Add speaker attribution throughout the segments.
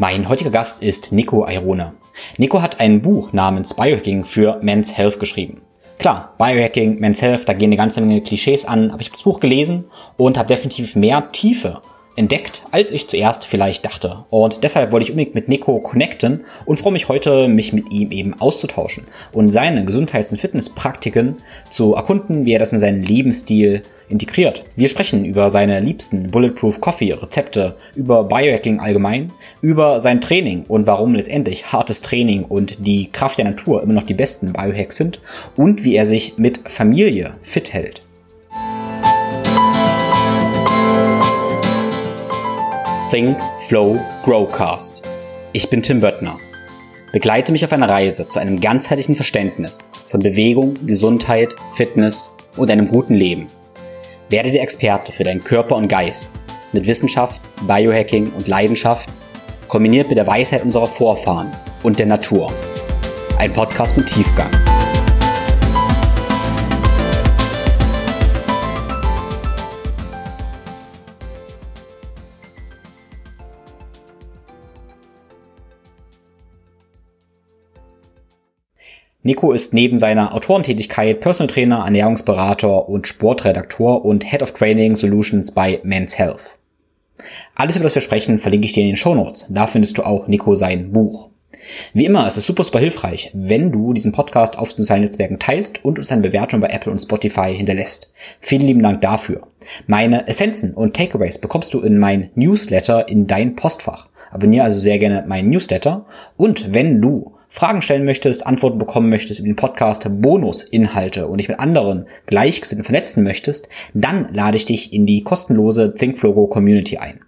Speaker 1: Mein heutiger Gast ist Nico Airone. Nico hat ein Buch namens Biohacking für Men's Health geschrieben. Klar, Biohacking, Men's Health, da gehen eine ganze Menge Klischees an, aber ich habe das Buch gelesen und habe definitiv mehr Tiefe entdeckt, als ich zuerst vielleicht dachte. Und deshalb wollte ich unbedingt mit Nico connecten und freue mich heute, mich mit ihm eben auszutauschen und seine Gesundheits- und Fitnesspraktiken zu erkunden, wie er das in seinen Lebensstil integriert. Wir sprechen über seine liebsten Bulletproof Coffee Rezepte, über Biohacking allgemein, über sein Training und warum letztendlich hartes Training und die Kraft der Natur immer noch die besten Biohacks sind und wie er sich mit Familie fit hält. Think, Flow, Growcast. Ich bin Tim Böttner. Begleite mich auf einer Reise zu einem ganzheitlichen Verständnis von Bewegung, Gesundheit, Fitness und einem guten Leben. Werde der Experte für deinen Körper und Geist mit Wissenschaft, Biohacking und Leidenschaft, kombiniert mit der Weisheit unserer Vorfahren und der Natur. Ein Podcast mit Tiefgang. Nico ist neben seiner Autorentätigkeit Personal Trainer, Ernährungsberater und Sportredaktor und Head of Training Solutions bei Men's Health. Alles, über das wir sprechen, verlinke ich dir in den Show Notes. Da findest du auch Nico sein Buch. Wie immer, es ist super, super hilfreich, wenn du diesen Podcast auf sozialen Netzwerken teilst und uns eine Bewertung bei Apple und Spotify hinterlässt. Vielen lieben Dank dafür. Meine Essenzen und Takeaways bekommst du in mein Newsletter in dein Postfach. Abonniere also sehr gerne meinen Newsletter. Und wenn du Fragen stellen möchtest, Antworten bekommen möchtest über den Podcast, Bonusinhalte und dich mit anderen Gleichgesinnten vernetzen möchtest, dann lade ich dich in die kostenlose ThinkFlogo Community ein.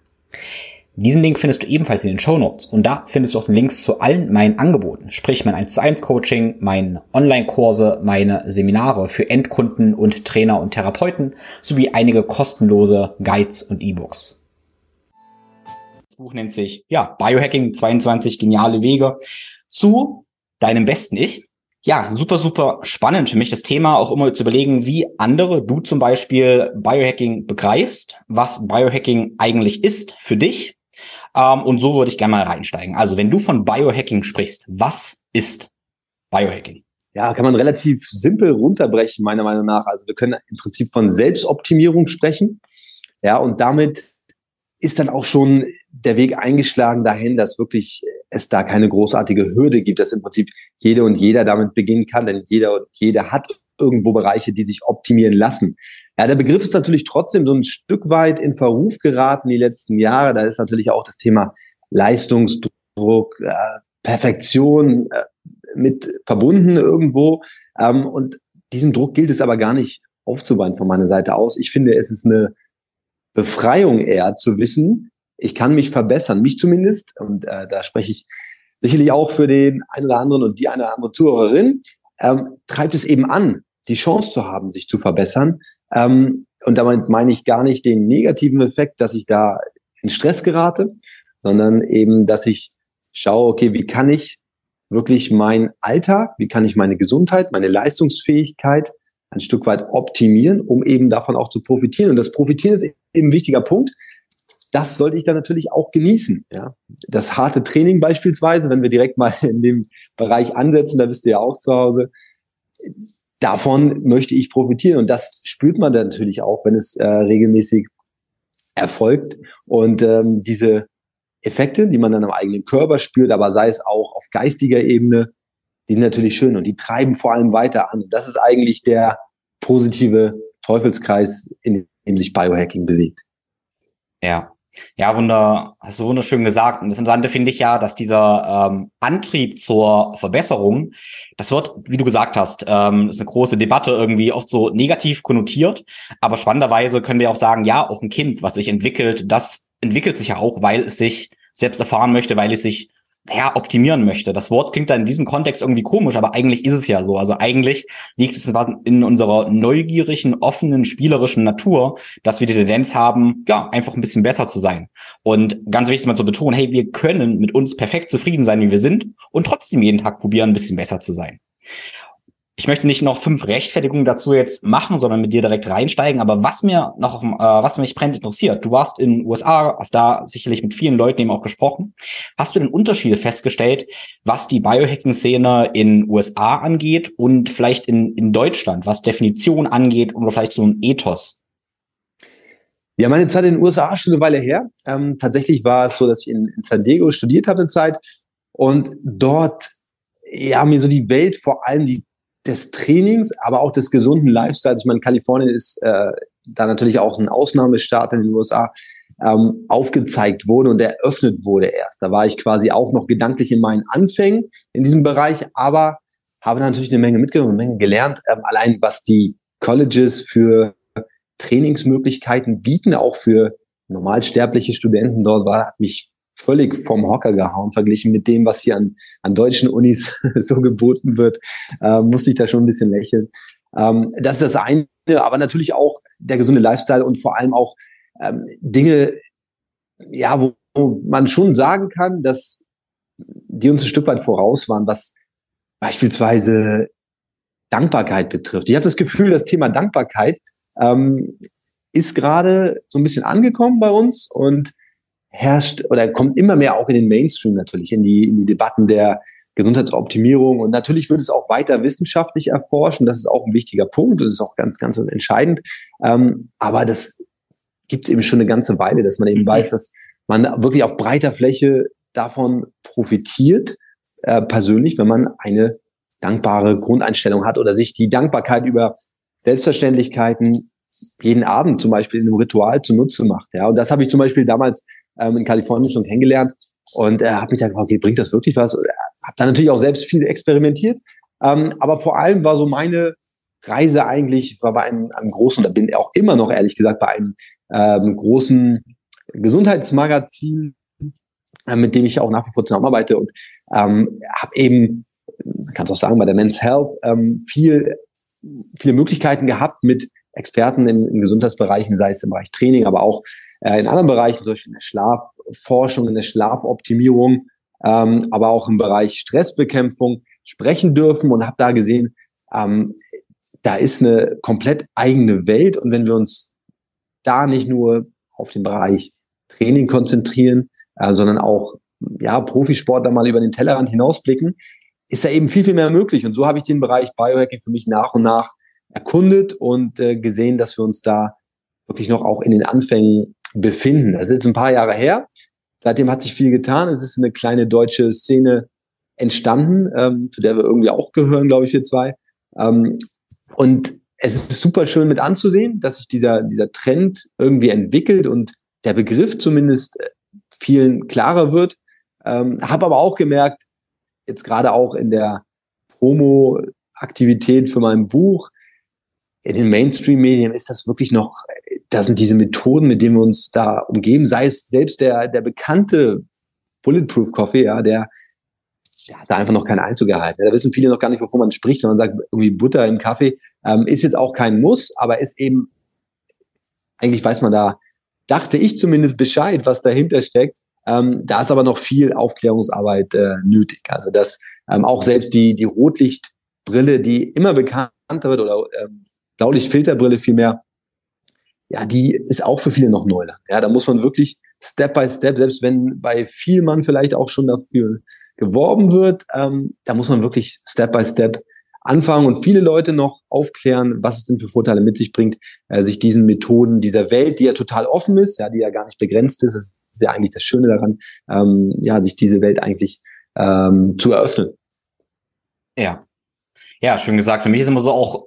Speaker 1: Diesen Link findest du ebenfalls in den Show Notes und da findest du auch Links zu allen meinen Angeboten, sprich mein 1 zu 1 Coaching, meine Online-Kurse, meine Seminare für Endkunden und Trainer und Therapeuten sowie einige kostenlose Guides und E-Books. Das Buch nennt sich ja Biohacking 22 geniale Wege zu deinem besten Ich. Ja, super, super spannend für mich das Thema, auch immer zu überlegen, wie andere, du zum Beispiel Biohacking begreifst, was Biohacking eigentlich ist für dich. Ähm, und so würde ich gerne mal reinsteigen. Also wenn du von Biohacking sprichst, was ist Biohacking?
Speaker 2: Ja, kann man relativ simpel runterbrechen, meiner Meinung nach. Also wir können im Prinzip von Selbstoptimierung sprechen. Ja, und damit ist dann auch schon der Weg eingeschlagen dahin, dass wirklich es da keine großartige Hürde gibt, dass im Prinzip jede und jeder damit beginnen kann, denn jeder und jeder hat irgendwo Bereiche, die sich optimieren lassen. Ja, der Begriff ist natürlich trotzdem so ein Stück weit in Verruf geraten die letzten Jahre. Da ist natürlich auch das Thema Leistungsdruck, äh, Perfektion äh, mit verbunden irgendwo. Ähm, und diesen Druck gilt es aber gar nicht aufzubauen von meiner Seite aus. Ich finde, es ist eine Befreiung eher zu wissen, ich kann mich verbessern, mich zumindest. Und äh, da spreche ich sicherlich auch für den einen oder anderen und die eine oder andere Zuhörerin. Ähm, treibt es eben an, die Chance zu haben, sich zu verbessern. Ähm, und damit meine ich gar nicht den negativen Effekt, dass ich da in Stress gerate, sondern eben, dass ich schaue, okay, wie kann ich wirklich meinen Alltag, wie kann ich meine Gesundheit, meine Leistungsfähigkeit ein Stück weit optimieren, um eben davon auch zu profitieren. Und das Profitieren ist eben ein wichtiger Punkt, das sollte ich dann natürlich auch genießen. Ja. Das harte Training beispielsweise, wenn wir direkt mal in dem Bereich ansetzen, da bist du ja auch zu Hause, davon möchte ich profitieren. Und das spürt man dann natürlich auch, wenn es äh, regelmäßig erfolgt. Und ähm, diese Effekte, die man dann am eigenen Körper spürt, aber sei es auch auf geistiger Ebene, die sind natürlich schön und die treiben vor allem weiter an. Und das ist eigentlich der positive Teufelskreis, in dem sich Biohacking bewegt.
Speaker 1: Ja, ja, wunder, hast du wunderschön gesagt. Und das Interessante finde ich ja, dass dieser ähm, Antrieb zur Verbesserung, das wird, wie du gesagt hast, ähm, ist eine große Debatte irgendwie oft so negativ konnotiert. Aber spannenderweise können wir auch sagen, ja, auch ein Kind, was sich entwickelt, das entwickelt sich ja auch, weil es sich selbst erfahren möchte, weil es sich ja, optimieren möchte. Das Wort klingt dann in diesem Kontext irgendwie komisch, aber eigentlich ist es ja so. Also eigentlich liegt es in unserer neugierigen, offenen, spielerischen Natur, dass wir die Tendenz haben, ja, einfach ein bisschen besser zu sein. Und ganz wichtig mal zu betonen, hey, wir können mit uns perfekt zufrieden sein, wie wir sind und trotzdem jeden Tag probieren, ein bisschen besser zu sein. Ich möchte nicht noch fünf Rechtfertigungen dazu jetzt machen, sondern mit dir direkt reinsteigen. Aber was mir noch, äh, was mich brennend interessiert, du warst in den USA, hast da sicherlich mit vielen Leuten eben auch gesprochen. Hast du denn Unterschiede festgestellt, was die Biohacking-Szene in USA angeht und vielleicht in, in Deutschland, was Definition angeht oder vielleicht so ein Ethos?
Speaker 2: Ja, meine Zeit in den USA ist schon eine Weile her. Ähm, tatsächlich war es so, dass ich in, in San Diego studiert habe eine Zeit und dort ja mir so die Welt vor allem die des Trainings, aber auch des gesunden Lifestyles. Ich meine, Kalifornien ist äh, da natürlich auch ein Ausnahmestaat in den USA, ähm, aufgezeigt wurde und eröffnet wurde erst. Da war ich quasi auch noch gedanklich in meinen Anfängen in diesem Bereich, aber habe natürlich eine Menge mitgenommen, eine Menge gelernt. Ähm, allein was die Colleges für Trainingsmöglichkeiten bieten, auch für normalsterbliche Studenten dort war, hat mich völlig vom Hocker gehauen, verglichen mit dem, was hier an, an deutschen Unis so geboten wird, äh, musste ich da schon ein bisschen lächeln. Ähm, das ist das eine, aber natürlich auch der gesunde Lifestyle und vor allem auch ähm, Dinge, ja, wo, wo man schon sagen kann, dass die uns ein Stück weit voraus waren, was beispielsweise Dankbarkeit betrifft. Ich habe das Gefühl, das Thema Dankbarkeit ähm, ist gerade so ein bisschen angekommen bei uns und herrscht oder kommt immer mehr auch in den Mainstream natürlich, in die, in die Debatten der Gesundheitsoptimierung. Und natürlich wird es auch weiter wissenschaftlich erforschen. Das ist auch ein wichtiger Punkt und ist auch ganz, ganz entscheidend. Ähm, aber das gibt es eben schon eine ganze Weile, dass man eben weiß, dass man wirklich auf breiter Fläche davon profitiert, äh, persönlich, wenn man eine dankbare Grundeinstellung hat oder sich die Dankbarkeit über Selbstverständlichkeiten jeden Abend zum Beispiel in einem Ritual zunutze macht. Ja, und das habe ich zum Beispiel damals ähm, in Kalifornien schon kennengelernt. Und äh, habe mich dann gefragt, okay, bringt das wirklich was? Habe dann natürlich auch selbst viel experimentiert, ähm, aber vor allem war so meine Reise eigentlich war bei einem, einem großen, da bin auch immer noch ehrlich gesagt bei einem ähm, großen Gesundheitsmagazin, äh, mit dem ich auch nach wie vor zusammenarbeite. Und ähm, habe eben, kannst auch sagen, bei der Men's Health ähm, viel viele Möglichkeiten gehabt, mit Experten in, in Gesundheitsbereichen, sei es im Bereich Training, aber auch äh, in anderen Bereichen, zum Beispiel in der Schlafforschung, in der Schlafoptimierung, ähm, aber auch im Bereich Stressbekämpfung sprechen dürfen und habe da gesehen, ähm, da ist eine komplett eigene Welt. Und wenn wir uns da nicht nur auf den Bereich Training konzentrieren, äh, sondern auch ja Profisportler mal über den Tellerrand hinausblicken, ist da eben viel viel mehr möglich. Und so habe ich den Bereich Biohacking für mich nach und nach erkundet und äh, gesehen, dass wir uns da wirklich noch auch in den Anfängen befinden. Das ist jetzt ein paar Jahre her. Seitdem hat sich viel getan. Es ist eine kleine deutsche Szene entstanden, ähm, zu der wir irgendwie auch gehören, glaube ich, wir zwei. Ähm, und es ist super schön mit anzusehen, dass sich dieser, dieser Trend irgendwie entwickelt und der Begriff zumindest äh, vielen klarer wird. Ähm, Habe aber auch gemerkt, jetzt gerade auch in der Promo-Aktivität für mein Buch, in den Mainstream-Medien ist das wirklich noch, da sind diese Methoden, mit denen wir uns da umgeben, sei es selbst der, der bekannte Bulletproof Coffee, ja, der, der hat da einfach noch keinen Einzug erhalten. Da wissen viele noch gar nicht, wovon man spricht, wenn man sagt, irgendwie Butter im Kaffee, ähm, ist jetzt auch kein Muss, aber ist eben, eigentlich weiß man da, dachte ich zumindest Bescheid, was dahinter steckt. Ähm, da ist aber noch viel Aufklärungsarbeit äh, nötig. Also dass ähm, auch selbst die, die Rotlichtbrille, die immer bekannter wird oder ähm, Blaulichtfilterbrille vielmehr, ja, die ist auch für viele noch Neuland. Ja, da muss man wirklich Step by Step, selbst wenn bei viel man vielleicht auch schon dafür geworben wird, ähm, da muss man wirklich Step by Step anfangen und viele Leute noch aufklären, was es denn für Vorteile mit sich bringt, äh, sich diesen Methoden dieser Welt, die ja total offen ist, ja, die ja gar nicht begrenzt ist, das ist ja eigentlich das Schöne daran, ähm, ja, sich diese Welt eigentlich ähm, zu eröffnen.
Speaker 1: Ja. Ja, schön gesagt. Für mich ist immer so auch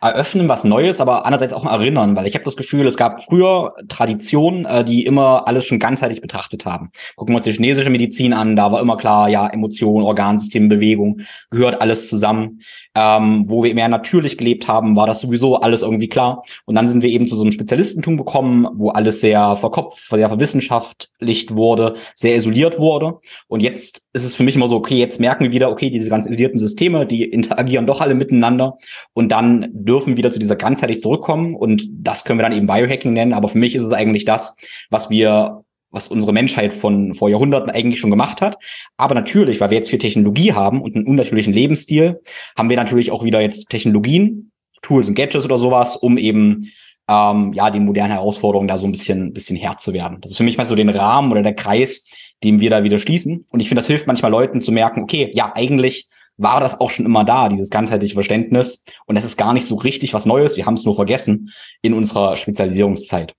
Speaker 1: eröffnen, was Neues, aber andererseits auch erinnern, weil ich habe das Gefühl, es gab früher Traditionen, äh, die immer alles schon ganzheitlich betrachtet haben. Gucken wir uns die chinesische Medizin an, da war immer klar, ja, Emotion, Organsystem, Bewegung, gehört alles zusammen. Ähm, wo wir mehr natürlich gelebt haben, war das sowieso alles irgendwie klar. Und dann sind wir eben zu so einem Spezialistentum gekommen, wo alles sehr verkopft, sehr verwissenschaftlicht wurde, sehr isoliert wurde. Und jetzt ist es für mich immer so, okay, jetzt merken wir wieder, okay, diese ganz isolierten Systeme, die interagieren doch alle miteinander. Und dann dürfen wir wieder zu dieser ganzheitlich zurückkommen. Und das können wir dann eben Biohacking nennen. Aber für mich ist es eigentlich das, was wir was unsere Menschheit von vor Jahrhunderten eigentlich schon gemacht hat. Aber natürlich, weil wir jetzt viel Technologie haben und einen unnatürlichen Lebensstil, haben wir natürlich auch wieder jetzt Technologien, Tools und Gadgets oder sowas, um eben ähm, ja die modernen Herausforderungen da so ein bisschen bisschen Herr zu werden. Das ist für mich mal so den Rahmen oder der Kreis, dem wir da wieder schließen. Und ich finde, das hilft manchmal Leuten zu merken, okay, ja, eigentlich war das auch schon immer da, dieses ganzheitliche Verständnis. Und das ist gar nicht so richtig was Neues. Wir haben es nur vergessen in unserer Spezialisierungszeit.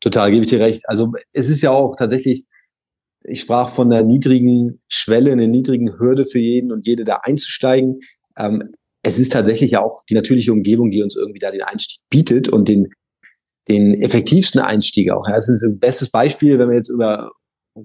Speaker 2: Total, gebe ich dir recht. Also es ist ja auch tatsächlich, ich sprach von der niedrigen Schwelle, einer niedrigen Hürde für jeden und jede da einzusteigen. Ähm, es ist tatsächlich ja auch die natürliche Umgebung, die uns irgendwie da den Einstieg bietet und den, den effektivsten Einstieg auch. Ja, es ist ein bestes Beispiel, wenn wir jetzt über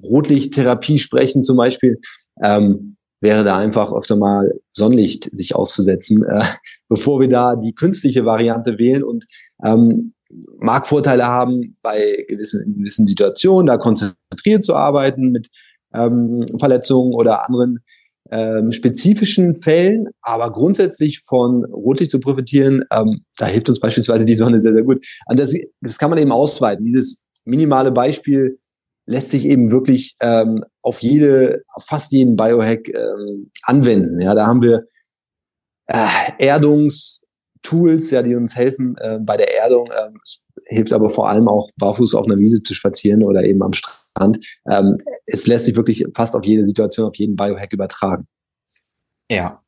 Speaker 2: Rotlichttherapie sprechen zum Beispiel. Ähm, wäre da einfach öfter mal Sonnenlicht sich auszusetzen, äh, bevor wir da die künstliche Variante wählen und ähm, mag Vorteile haben bei gewissen, gewissen Situationen, da konzentriert zu arbeiten mit ähm, Verletzungen oder anderen ähm, spezifischen Fällen, aber grundsätzlich von Rotlicht zu profitieren, ähm, da hilft uns beispielsweise die Sonne sehr, sehr gut. Und das, das kann man eben ausweiten. Dieses minimale Beispiel lässt sich eben wirklich ähm, auf jede, auf fast jeden Biohack ähm, anwenden. Ja, da haben wir äh, Erdungstools, ja, die uns helfen äh, bei der Erdung. Ähm, hilft aber vor allem auch barfuß auf einer Wiese zu spazieren oder eben am Strand. Ähm, es lässt sich wirklich fast auf jede Situation, auf jeden Biohack übertragen.
Speaker 1: Ja,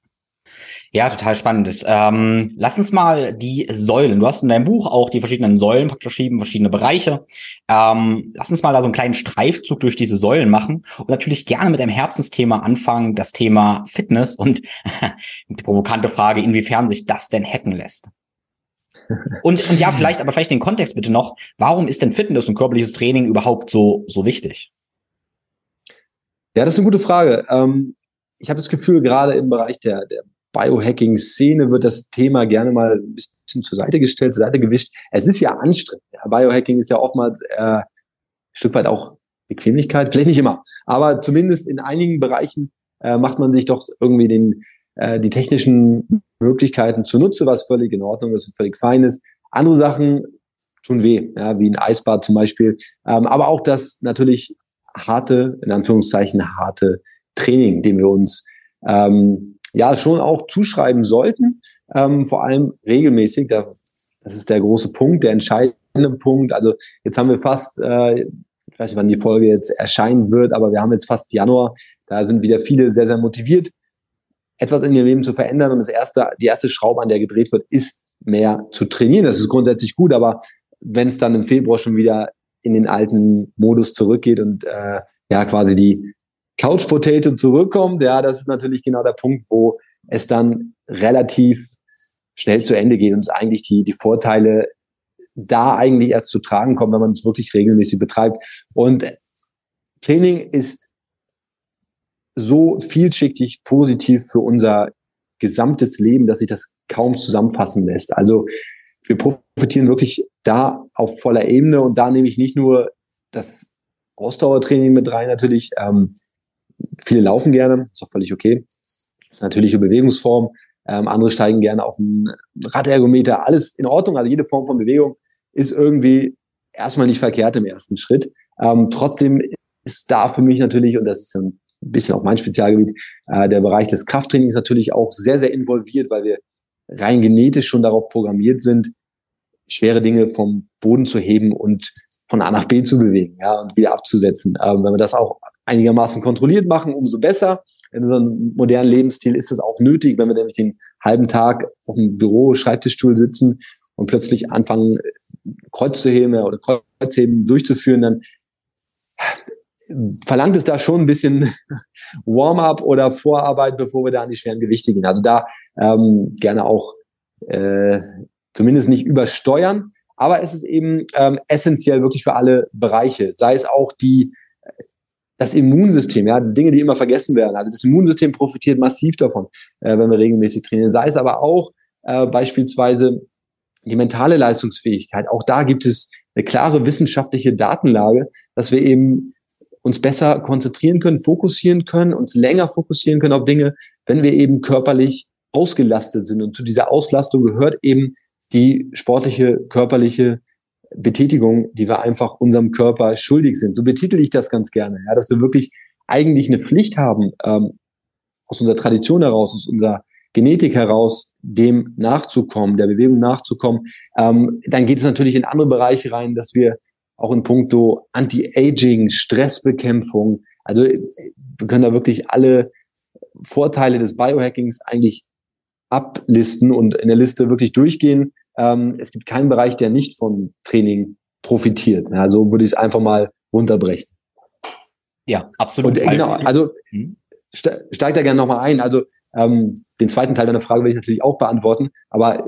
Speaker 1: ja, total spannend. Ähm, lass uns mal die Säulen. Du hast in deinem Buch auch die verschiedenen Säulen praktisch geschrieben, verschiedene Bereiche. Ähm, lass uns mal da so einen kleinen Streifzug durch diese Säulen machen und natürlich gerne mit einem Herzensthema anfangen, das Thema Fitness und die provokante Frage, inwiefern sich das denn hacken lässt. Und, und ja, vielleicht, aber vielleicht den Kontext bitte noch. Warum ist denn Fitness und körperliches Training überhaupt so, so wichtig?
Speaker 2: Ja, das ist eine gute Frage. Ähm, ich habe das Gefühl, gerade im Bereich der, der Biohacking-Szene wird das Thema gerne mal ein bisschen zur Seite gestellt, zur Seite gewischt. Es ist ja anstrengend. Biohacking ist ja oftmals äh, ein Stück weit auch Bequemlichkeit, vielleicht nicht immer, aber zumindest in einigen Bereichen äh, macht man sich doch irgendwie den, äh, die technischen Möglichkeiten zunutze, was völlig in Ordnung ist und völlig fein ist. Andere Sachen tun weh, ja, wie ein Eisbad zum Beispiel. Ähm, aber auch das natürlich harte, in Anführungszeichen harte Training, dem wir uns ähm, ja schon auch zuschreiben sollten, ähm, vor allem regelmäßig. Da, das ist der große Punkt, der entscheidende Punkt. Also jetzt haben wir fast, äh, ich weiß nicht, wann die Folge jetzt erscheinen wird, aber wir haben jetzt fast Januar. Da sind wieder viele sehr, sehr motiviert, etwas in ihrem Leben zu verändern. Und das erste, die erste Schraube, an der gedreht wird, ist mehr zu trainieren. Das ist grundsätzlich gut, aber wenn es dann im Februar schon wieder in den alten Modus zurückgeht und äh, ja quasi die Couch Potato zurückkommt, ja, das ist natürlich genau der Punkt, wo es dann relativ schnell zu Ende geht und es eigentlich die, die Vorteile da eigentlich erst zu tragen kommen, wenn man es wirklich regelmäßig betreibt. Und Training ist so vielschichtig positiv für unser gesamtes Leben, dass sich das kaum zusammenfassen lässt. Also wir profitieren wirklich da auf voller Ebene und da nehme ich nicht nur das Ausdauertraining mit rein natürlich, ähm, Viele laufen gerne, ist auch völlig okay. Das ist natürliche Bewegungsform. Ähm, andere steigen gerne auf einen Radergometer. Alles in Ordnung. Also jede Form von Bewegung ist irgendwie erstmal nicht verkehrt im ersten Schritt. Ähm, trotzdem ist da für mich natürlich, und das ist ein bisschen auch mein Spezialgebiet, äh, der Bereich des Krafttrainings natürlich auch sehr, sehr involviert, weil wir rein genetisch schon darauf programmiert sind, schwere Dinge vom Boden zu heben und von A nach B zu bewegen, ja, und wieder abzusetzen. Ähm, wenn wir das auch einigermaßen kontrolliert machen, umso besser. In unserem modernen Lebensstil ist das auch nötig, wenn wir nämlich den halben Tag auf dem Büro, Schreibtischstuhl sitzen und plötzlich anfangen, Kreuz zu heben oder Kreuzheben durchzuführen, dann verlangt es da schon ein bisschen Warm-up oder Vorarbeit, bevor wir da an die schweren Gewichte gehen. Also da ähm, gerne auch äh, zumindest nicht übersteuern, aber es ist eben ähm, essentiell wirklich für alle Bereiche, sei es auch die das Immunsystem, ja, Dinge, die immer vergessen werden. Also das Immunsystem profitiert massiv davon, äh, wenn wir regelmäßig trainieren. Sei es aber auch äh, beispielsweise die mentale Leistungsfähigkeit. Auch da gibt es eine klare wissenschaftliche Datenlage, dass wir eben uns besser konzentrieren können, fokussieren können, uns länger fokussieren können auf Dinge, wenn wir eben körperlich ausgelastet sind. Und zu dieser Auslastung gehört eben die sportliche, körperliche Betätigung, die wir einfach unserem Körper schuldig sind. So betitel ich das ganz gerne, ja, dass wir wirklich eigentlich eine Pflicht haben, ähm, aus unserer Tradition heraus, aus unserer Genetik heraus, dem nachzukommen, der Bewegung nachzukommen. Ähm, dann geht es natürlich in andere Bereiche rein, dass wir auch in puncto Anti-Aging, Stressbekämpfung, also wir können da wirklich alle Vorteile des Biohackings eigentlich ablisten und in der Liste wirklich durchgehen. Ähm, es gibt keinen Bereich, der nicht vom Training profitiert. Also würde ich es einfach mal runterbrechen.
Speaker 1: Ja, absolut.
Speaker 2: Und, äh, genau, also hm? steigt da gerne nochmal ein. Also ähm, den zweiten Teil deiner Frage will ich natürlich auch beantworten, aber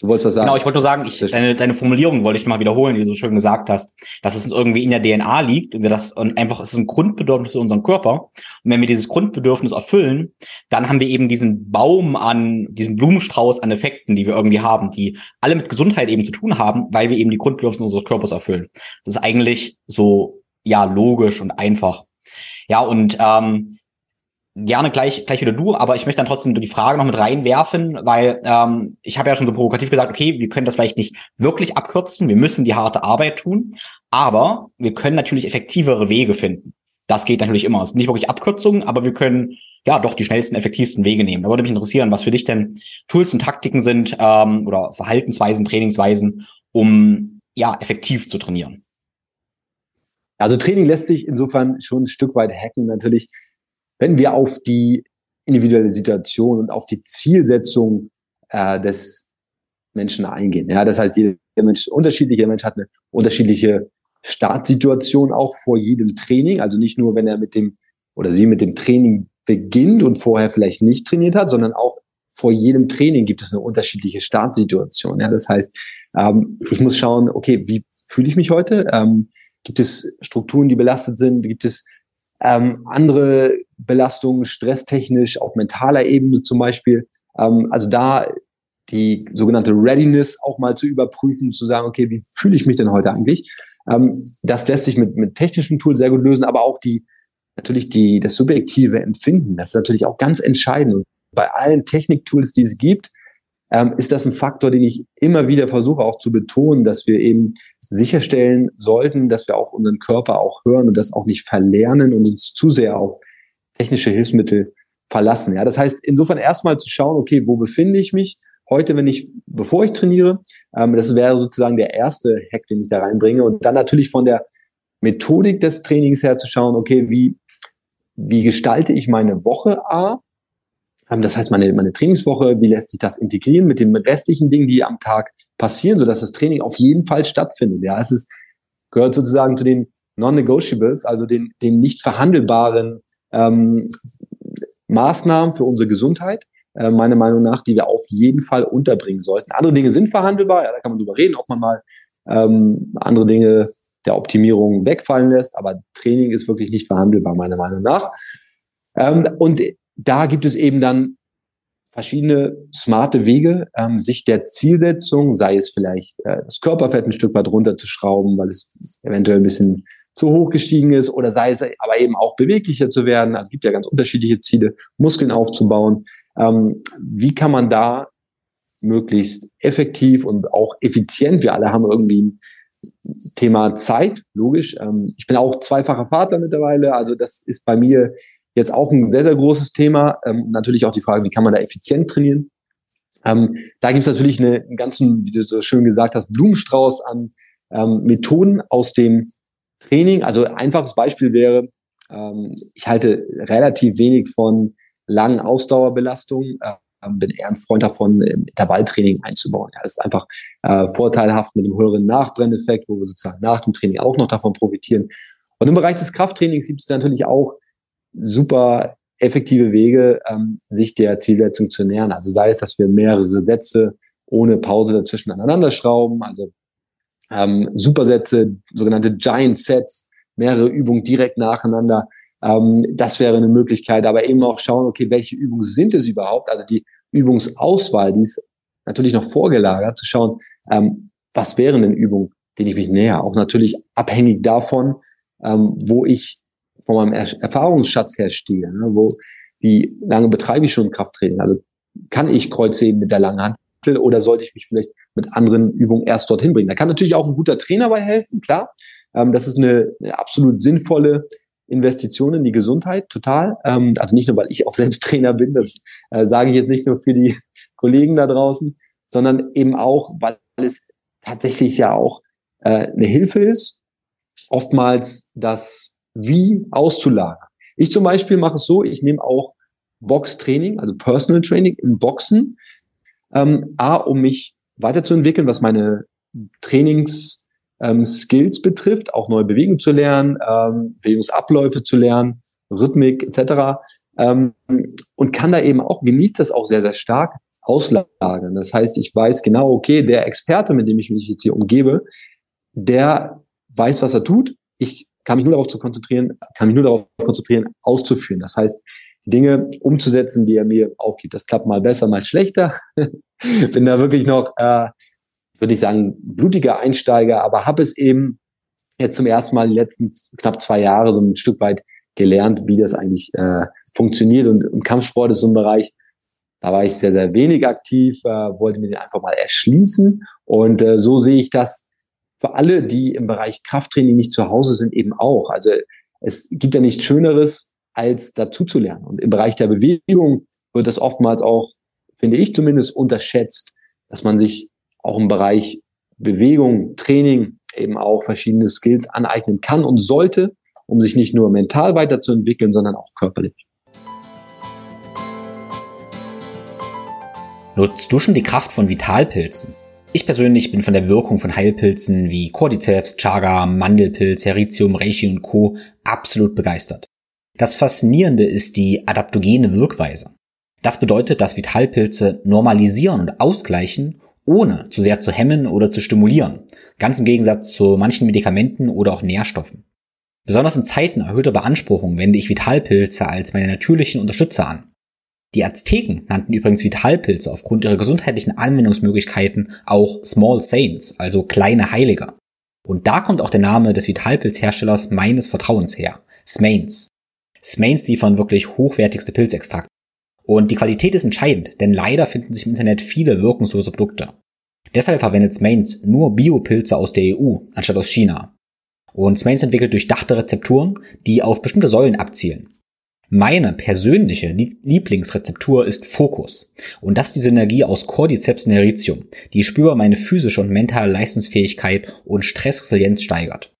Speaker 2: Du wolltest was sagen.
Speaker 1: Genau, ich wollte nur sagen, ich, deine, deine Formulierung wollte ich mal wiederholen, die du so schön gesagt hast, dass es irgendwie in der DNA liegt und wir das und einfach, es ist ein Grundbedürfnis in unserem Körper. Und wenn wir dieses Grundbedürfnis erfüllen, dann haben wir eben diesen Baum an, diesen Blumenstrauß an Effekten, die wir irgendwie haben, die alle mit Gesundheit eben zu tun haben, weil wir eben die Grundbedürfnisse unseres Körpers erfüllen. Das ist eigentlich so, ja, logisch und einfach. Ja, und ähm, gerne gleich, gleich wieder du, aber ich möchte dann trotzdem die Frage noch mit reinwerfen, weil ähm, ich habe ja schon so provokativ gesagt, okay, wir können das vielleicht nicht wirklich abkürzen, wir müssen die harte Arbeit tun, aber wir können natürlich effektivere Wege finden. Das geht natürlich immer. Es sind nicht wirklich Abkürzungen, aber wir können ja doch die schnellsten, effektivsten Wege nehmen. Da würde mich interessieren, was für dich denn Tools und Taktiken sind ähm, oder Verhaltensweisen, Trainingsweisen, um ja effektiv zu trainieren.
Speaker 2: Also Training lässt sich insofern schon ein Stück weit hacken. Natürlich wenn wir auf die individuelle Situation und auf die Zielsetzung äh, des Menschen eingehen. Ja, das heißt, jeder Mensch ist unterschiedlich, jeder Mensch hat eine unterschiedliche Startsituation auch vor jedem Training. Also nicht nur, wenn er mit dem oder sie mit dem Training beginnt und vorher vielleicht nicht trainiert hat, sondern auch vor jedem Training gibt es eine unterschiedliche Startsituation. Ja, das heißt, ähm, ich muss schauen, okay, wie fühle ich mich heute? Ähm, gibt es Strukturen, die belastet sind? Gibt es ähm, andere Belastungen, stresstechnisch, auf mentaler Ebene zum Beispiel. Ähm, also da die sogenannte Readiness auch mal zu überprüfen, zu sagen, okay, wie fühle ich mich denn heute eigentlich? Ähm, das lässt sich mit, mit technischen Tools sehr gut lösen, aber auch die, natürlich die, das subjektive Empfinden, das ist natürlich auch ganz entscheidend. Und bei allen Techniktools, die es gibt, ähm, ist das ein Faktor, den ich immer wieder versuche auch zu betonen, dass wir eben sicherstellen sollten, dass wir auf unseren Körper auch hören und das auch nicht verlernen und uns zu sehr auf technische Hilfsmittel verlassen. Ja, das heißt, insofern erstmal zu schauen, okay, wo befinde ich mich heute, wenn ich, bevor ich trainiere? Ähm, das wäre sozusagen der erste Hack, den ich da reinbringe. Und dann natürlich von der Methodik des Trainings her zu schauen, okay, wie, wie gestalte ich meine Woche A? Ähm, das heißt, meine, meine Trainingswoche, wie lässt sich das integrieren mit den restlichen Dingen, die am Tag passieren, sodass das Training auf jeden Fall stattfindet. Ja, es ist, gehört sozusagen zu den Non-Negotiables, also den, den nicht verhandelbaren ähm, Maßnahmen für unsere Gesundheit, äh, meiner Meinung nach, die wir auf jeden Fall unterbringen sollten. Andere Dinge sind verhandelbar, ja, da kann man drüber reden, ob man mal ähm, andere Dinge der Optimierung wegfallen lässt, aber Training ist wirklich nicht verhandelbar, meiner Meinung nach. Ähm, und da gibt es eben dann verschiedene smarte Wege, ähm, sich der Zielsetzung, sei es vielleicht äh, das Körperfett ein Stück weit runterzuschrauben, weil es eventuell ein bisschen zu hoch gestiegen ist, oder sei es aber eben auch beweglicher zu werden. Also es gibt ja ganz unterschiedliche Ziele, Muskeln aufzubauen. Ähm, wie kann man da möglichst effektiv und auch effizient, wir alle haben irgendwie ein Thema Zeit, logisch. Ähm, ich bin auch zweifacher Vater mittlerweile, also das ist bei mir Jetzt auch ein sehr, sehr großes Thema. Ähm, natürlich auch die Frage, wie kann man da effizient trainieren? Ähm, da gibt es natürlich eine, einen ganzen, wie du so schön gesagt hast, Blumenstrauß an ähm, Methoden aus dem Training. Also einfaches Beispiel wäre, ähm, ich halte relativ wenig von langen Ausdauerbelastungen, äh, bin eher ein Freund davon, Intervalltraining einzubauen. Ja, das ist einfach äh, vorteilhaft mit einem höheren Nachbrenneffekt, wo wir sozusagen nach dem Training auch noch davon profitieren. Und im Bereich des Krafttrainings gibt es natürlich auch super effektive Wege, ähm, sich der Zielsetzung zu nähern. Also sei es, dass wir mehrere Sätze ohne Pause dazwischen aneinander schrauben, also ähm, Supersätze, sogenannte Giant Sets, mehrere Übungen direkt nacheinander. Ähm, das wäre eine Möglichkeit, aber eben auch schauen, okay, welche Übungen sind es überhaupt? Also die Übungsauswahl, die ist natürlich noch vorgelagert, zu schauen, ähm, was wären denn Übungen, denen ich mich näher? Auch natürlich abhängig davon, ähm, wo ich von meinem er Erfahrungsschatz her stehe, ne, wo, wie lange betreibe ich schon Krafttraining? Also kann ich Kreuzheben mit der langen Hand? oder sollte ich mich vielleicht mit anderen Übungen erst dorthin bringen? Da kann natürlich auch ein guter Trainer bei helfen, klar. Ähm, das ist eine, eine absolut sinnvolle Investition in die Gesundheit, total. Ähm, also nicht nur, weil ich auch selbst Trainer bin, das äh, sage ich jetzt nicht nur für die Kollegen da draußen, sondern eben auch, weil es tatsächlich ja auch äh, eine Hilfe ist, oftmals das Wie auszulagern. Ich zum Beispiel mache es so, ich nehme auch Box-Training, also Personal Training im Boxen, ähm, A, um mich weiterzuentwickeln, was meine Trainings ähm, Skills betrifft, auch neue Bewegungen zu lernen, ähm, Bewegungsabläufe zu lernen, Rhythmik etc. Ähm, und kann da eben auch, genießt das auch sehr, sehr stark auslagern. Das heißt, ich weiß genau, okay, der Experte, mit dem ich mich jetzt hier umgebe, der weiß, was er tut. Ich kann mich nur darauf zu konzentrieren, kann mich nur darauf konzentrieren, auszuführen. Das heißt, Dinge umzusetzen, die er mir aufgibt. Das klappt mal besser, mal schlechter. Bin da wirklich noch äh, würde ich sagen, blutiger Einsteiger, aber habe es eben jetzt zum ersten Mal die letzten knapp zwei Jahre so ein Stück weit gelernt, wie das eigentlich äh, funktioniert. Und, und Kampfsport ist so ein Bereich, da war ich sehr, sehr wenig aktiv, äh, wollte mir den einfach mal erschließen. Und äh, so sehe ich das für alle, die im Bereich Krafttraining nicht zu Hause sind, eben auch. Also es gibt ja nichts Schöneres, als dazu zu lernen. Und im Bereich der Bewegung wird das oftmals auch, finde ich zumindest, unterschätzt, dass man sich auch im Bereich Bewegung, Training eben auch verschiedene Skills aneignen kann und sollte, um sich nicht nur mental weiterzuentwickeln, sondern auch körperlich.
Speaker 1: Nutzt du schon die Kraft von Vitalpilzen? Ich persönlich bin von der Wirkung von Heilpilzen wie Cordyceps, Chaga, Mandelpilz, Heritium, Reishi und Co. absolut begeistert. Das Faszinierende ist die adaptogene Wirkweise. Das bedeutet, dass Vitalpilze normalisieren und ausgleichen ohne zu sehr zu hemmen oder zu stimulieren, ganz im Gegensatz zu manchen Medikamenten oder auch Nährstoffen. Besonders in Zeiten erhöhter Beanspruchung wende ich Vitalpilze als meine natürlichen Unterstützer an. Die Azteken nannten übrigens Vitalpilze aufgrund ihrer gesundheitlichen Anwendungsmöglichkeiten auch Small Saints, also kleine Heilige. Und da kommt auch der Name des Vitalpilzherstellers meines Vertrauens her, Smains. Smains liefern wirklich hochwertigste Pilzextrakte. Und die Qualität ist entscheidend, denn leider finden sich im Internet viele wirkungslose Produkte. Deshalb verwendet Smains nur Biopilze aus der EU anstatt aus China. Und Smains entwickelt durchdachte Rezepturen, die auf bestimmte Säulen abzielen. Meine persönliche Lieblingsrezeptur ist Fokus. Und das ist die Synergie aus Cordyceps und Heritium, die spürbar meine physische und mentale Leistungsfähigkeit und Stressresilienz steigert.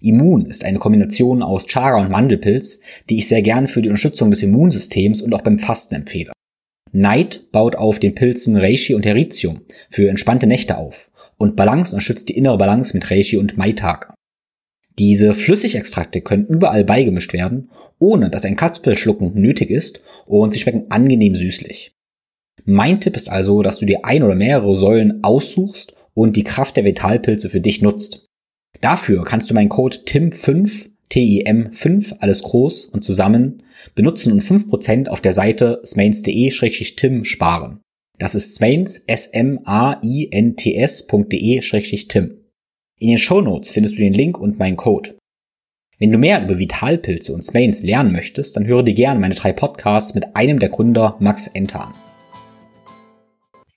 Speaker 1: Immun ist eine Kombination aus Chaga und Mandelpilz, die ich sehr gern für die Unterstützung des Immunsystems und auch beim Fasten empfehle. Neid baut auf den Pilzen Reishi und Heritium für entspannte Nächte auf und Balance unterstützt die innere Balance mit Reishi und Maitake. Diese Flüssigextrakte können überall beigemischt werden, ohne dass ein Kapselschlucken nötig ist und sie schmecken angenehm süßlich. Mein Tipp ist also, dass du dir ein oder mehrere Säulen aussuchst und die Kraft der Vitalpilze für dich nutzt. Dafür kannst du meinen Code TIM5, TIM5, alles groß und zusammen, benutzen und 5% auf der Seite smains.de-tim sparen. Das ist smains, s-m-a-i-n-t-s.de-tim. In den Show Notes findest du den Link und meinen Code. Wenn du mehr über Vitalpilze und Smains lernen möchtest, dann höre dir gerne meine drei Podcasts mit einem der Gründer, Max Enter, an.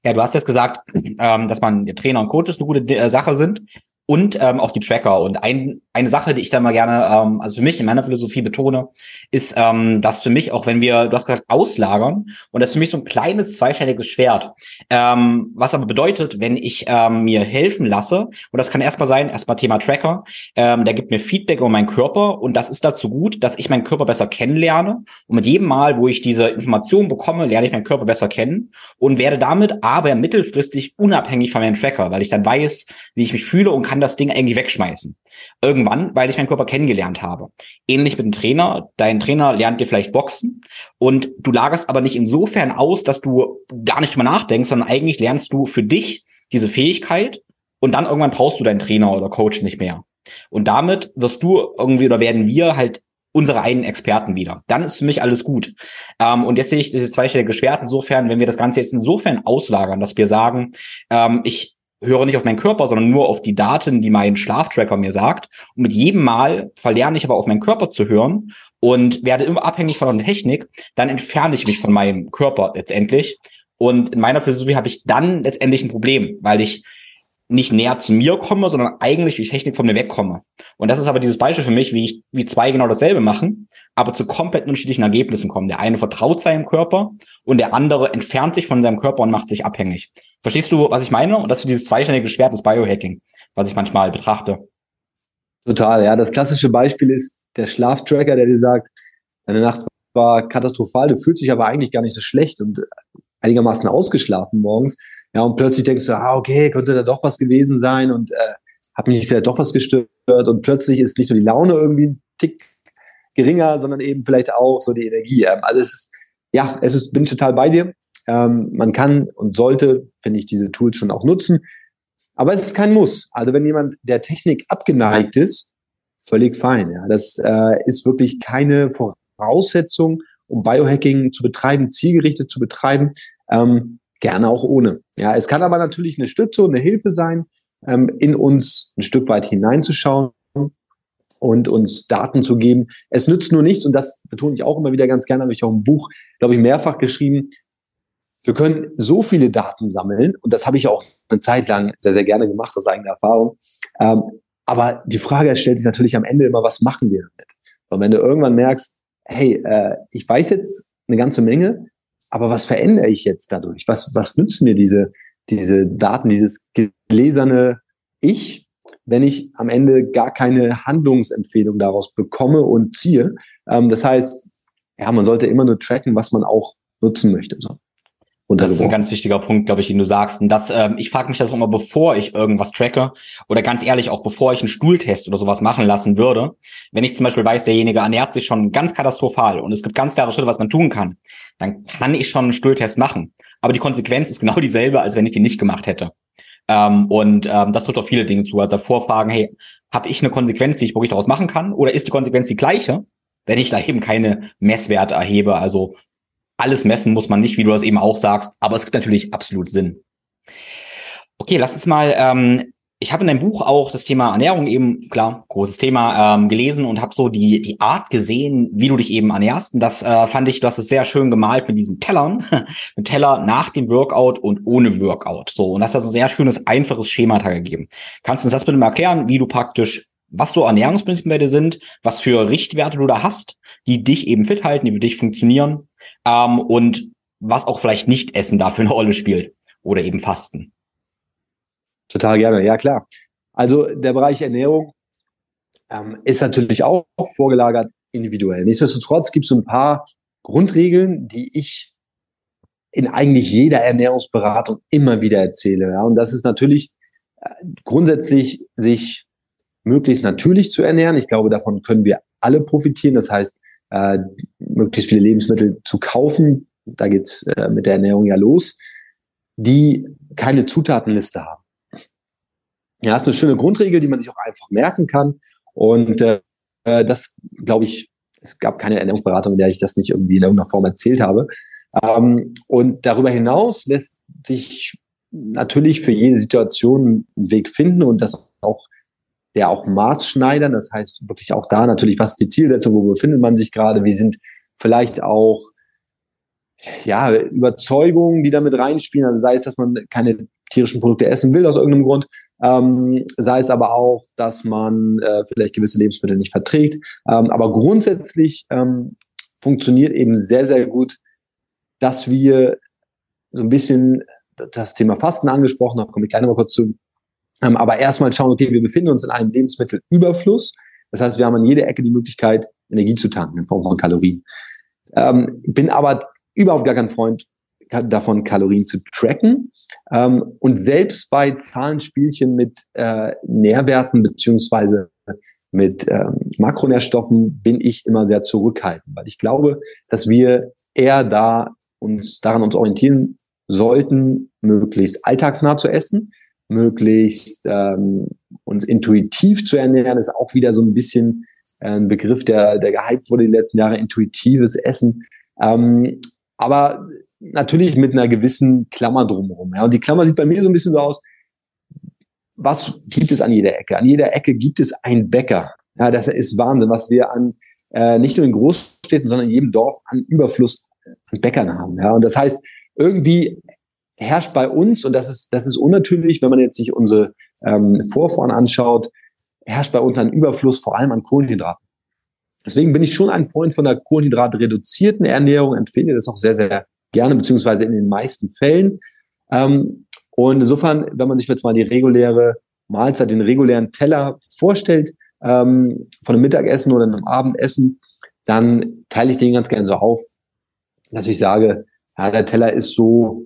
Speaker 1: Ja, du hast jetzt gesagt, ähm, dass man Trainer und Coaches eine gute äh, Sache sind und ähm, auch die Tracker. Und ein, eine Sache, die ich da mal gerne, ähm, also für mich in meiner Philosophie betone, ist, ähm, dass für mich, auch wenn wir, du hast gesagt, auslagern, und das ist für mich so ein kleines zweischneidiges Schwert. Ähm, was aber bedeutet, wenn ich ähm, mir helfen lasse, und das kann erstmal sein, erstmal Thema Tracker, ähm, der gibt mir Feedback über meinen Körper und das ist dazu gut, dass ich meinen Körper besser kennenlerne. Und mit jedem Mal, wo ich diese Information bekomme, lerne ich meinen Körper besser kennen und werde damit aber mittelfristig unabhängig von meinem Tracker, weil ich dann weiß, wie ich mich fühle und kann das Ding eigentlich wegschmeißen. Irgendwann, weil ich meinen Körper kennengelernt habe. Ähnlich mit dem Trainer. Dein Trainer lernt dir vielleicht Boxen und du lagerst aber nicht insofern aus, dass du gar nicht drüber nachdenkst, sondern eigentlich lernst du für dich diese Fähigkeit und dann irgendwann brauchst du deinen Trainer oder Coach nicht mehr. Und damit wirst du irgendwie oder werden wir halt unsere eigenen Experten wieder. Dann ist für mich alles gut. Ähm, und sehe ich dieses zweistellige Schwert insofern, wenn wir das Ganze jetzt insofern auslagern, dass wir sagen, ähm, ich höre nicht auf meinen Körper, sondern nur auf die Daten, die mein Schlaftracker mir sagt. Und mit jedem Mal verlerne ich aber auf meinen Körper zu hören und werde immer abhängig von der Technik. Dann entferne ich mich von meinem Körper letztendlich Und in meiner Philosophie habe ich dann letztendlich ein Problem, weil ich nicht näher zu mir komme, sondern eigentlich die Technik von mir wegkomme. Und das ist aber dieses Beispiel für mich, wie ich, wie zwei genau dasselbe machen, aber zu komplett unterschiedlichen Ergebnissen kommen. Der eine vertraut seinem Körper und der andere entfernt sich von seinem Körper und macht sich abhängig. Verstehst du, was ich meine? Und das ist dieses zweiständige Schwert des Biohacking, was ich manchmal betrachte.
Speaker 2: Total, ja. Das klassische Beispiel ist der Schlaftracker, der dir sagt, deine Nacht war katastrophal, du fühlst dich aber eigentlich gar nicht so schlecht und einigermaßen ausgeschlafen morgens. Ja, und plötzlich denkst du, ah, okay, könnte da doch was gewesen sein und äh, hat mich vielleicht doch was gestört. Und plötzlich ist nicht nur die Laune irgendwie ein Tick geringer, sondern eben vielleicht auch so die Energie. Ähm, also es ist, ja, es ist, bin total bei dir. Ähm, man kann und sollte, finde ich, diese Tools schon auch nutzen. Aber es ist kein Muss. Also wenn jemand der Technik abgeneigt ist, völlig fein. Ja. Das äh, ist wirklich keine Voraussetzung, um Biohacking zu betreiben, zielgerichtet zu betreiben. Ähm, gerne auch ohne. Ja, es kann aber natürlich eine Stütze und eine Hilfe sein, ähm, in uns ein Stück weit hineinzuschauen und uns Daten zu geben. Es nützt nur nichts, und das betone ich auch immer wieder ganz gerne, habe ich auch im Buch, glaube ich, mehrfach geschrieben. Wir können so viele Daten sammeln, und das habe ich auch eine Zeit lang sehr, sehr gerne gemacht, aus eigener Erfahrung. Ähm, aber die Frage stellt sich natürlich am Ende immer, was machen wir damit? Und wenn du irgendwann merkst, hey, äh, ich weiß jetzt eine ganze Menge, aber was verändere ich jetzt dadurch? Was, was nützen mir diese, diese Daten, dieses gelesene Ich, wenn ich am Ende gar keine Handlungsempfehlung daraus bekomme und ziehe? Ähm, das heißt, ja, man sollte immer nur tracken, was man auch nutzen möchte. So.
Speaker 1: Das ist ein ganz wichtiger Punkt, glaube ich, den du sagst. Und das, ähm, ich frage mich das auch immer, bevor ich irgendwas tracke oder ganz ehrlich auch bevor ich einen Stuhltest oder sowas machen lassen würde. Wenn ich zum Beispiel weiß, derjenige ernährt sich schon ganz katastrophal und es gibt ganz klare Schritte, was man tun kann, dann kann ich schon einen Stuhltest machen. Aber die Konsequenz ist genau dieselbe, als wenn ich den nicht gemacht hätte. Ähm, und ähm, das trifft auf viele Dinge zu. Also vorfragen, hey, habe ich eine Konsequenz, die ich wirklich daraus machen kann? Oder ist die Konsequenz die gleiche? wenn ich da eben keine Messwerte erhebe. Also alles messen muss man nicht, wie du das eben auch sagst, aber es gibt natürlich absolut Sinn. Okay, lass uns mal. Ähm, ich habe in deinem Buch auch das Thema Ernährung eben, klar, großes Thema, ähm, gelesen und habe so die, die Art gesehen, wie du dich eben ernährst. Und das äh, fand ich, du hast es sehr schön gemalt mit diesen Tellern. mit Teller nach dem Workout und ohne Workout. So, und das hat ein sehr schönes, einfaches Schema gegeben. Kannst du uns das bitte mal erklären, wie du praktisch was so Ernährungsprinzipien sind, was für Richtwerte du da hast, die dich eben fit halten, die für dich funktionieren ähm, und was auch vielleicht nicht Essen dafür eine Rolle spielt oder eben Fasten.
Speaker 2: Total gerne, ja klar. Also der Bereich Ernährung ähm, ist natürlich auch vorgelagert individuell. Nichtsdestotrotz gibt es so ein paar Grundregeln, die ich in eigentlich jeder Ernährungsberatung immer wieder erzähle. Ja? Und das ist natürlich äh, grundsätzlich sich möglichst natürlich zu ernähren. Ich glaube, davon können wir alle profitieren. Das heißt, äh, möglichst viele Lebensmittel zu kaufen. Da geht's äh, mit der Ernährung ja los, die keine Zutatenliste haben. Ja, das ist eine schöne Grundregel, die man sich auch einfach merken kann. Und äh, äh das, glaube ich, es gab keine Ernährungsberatung, in der ich das nicht irgendwie in irgendeiner Form erzählt habe. Ähm, und darüber hinaus lässt sich natürlich für jede Situation einen Weg finden und das auch der auch maßschneidern. Das heißt wirklich auch da natürlich, was ist die Zielsetzung, wo befindet man sich gerade, wie sind vielleicht auch ja, Überzeugungen, die damit reinspielen. Also sei es, dass man keine tierischen Produkte essen will aus irgendeinem Grund, ähm, sei es aber auch, dass man äh, vielleicht gewisse Lebensmittel nicht verträgt. Ähm, aber grundsätzlich ähm, funktioniert eben sehr, sehr gut, dass wir so ein bisschen das Thema Fasten angesprochen haben, komme ich gleich noch mal kurz zu, ähm, aber erstmal schauen, okay, wir befinden uns in einem Lebensmittelüberfluss. Das heißt, wir haben an jeder Ecke die Möglichkeit, Energie zu tanken in Form von Kalorien. Ähm, bin aber überhaupt gar kein Freund davon, Kalorien zu tracken. Ähm, und selbst bei Zahlenspielchen mit äh, Nährwerten beziehungsweise mit ähm, Makronährstoffen bin ich immer sehr zurückhaltend, weil ich glaube, dass wir eher da uns daran uns orientieren sollten, möglichst alltagsnah zu essen möglichst ähm, uns intuitiv zu ernähren, ist auch wieder so ein bisschen äh, ein Begriff, der, der gehypt wurde die letzten Jahre, intuitives Essen. Ähm, aber natürlich mit einer gewissen Klammer drumherum. Ja. Und die Klammer sieht bei mir so ein bisschen so aus, was gibt es an jeder Ecke? An jeder Ecke gibt es einen Bäcker. Ja, das ist Wahnsinn, was wir an äh, nicht nur in Großstädten, sondern in jedem Dorf an Überfluss an Bäckern haben. Ja. Und das heißt, irgendwie herrscht bei uns, und das ist, das ist unnatürlich, wenn man jetzt sich unsere ähm, Vorfahren anschaut, herrscht bei uns ein Überfluss vor allem an Kohlenhydraten. Deswegen bin ich schon ein Freund von der kohlenhydratreduzierten Ernährung, empfehle das auch sehr, sehr gerne, beziehungsweise in den meisten Fällen. Ähm, und insofern, wenn man sich jetzt mal die reguläre Mahlzeit, den regulären Teller vorstellt, ähm, von einem Mittagessen oder einem Abendessen, dann teile ich den ganz gerne so auf, dass ich sage, ja, der Teller ist so,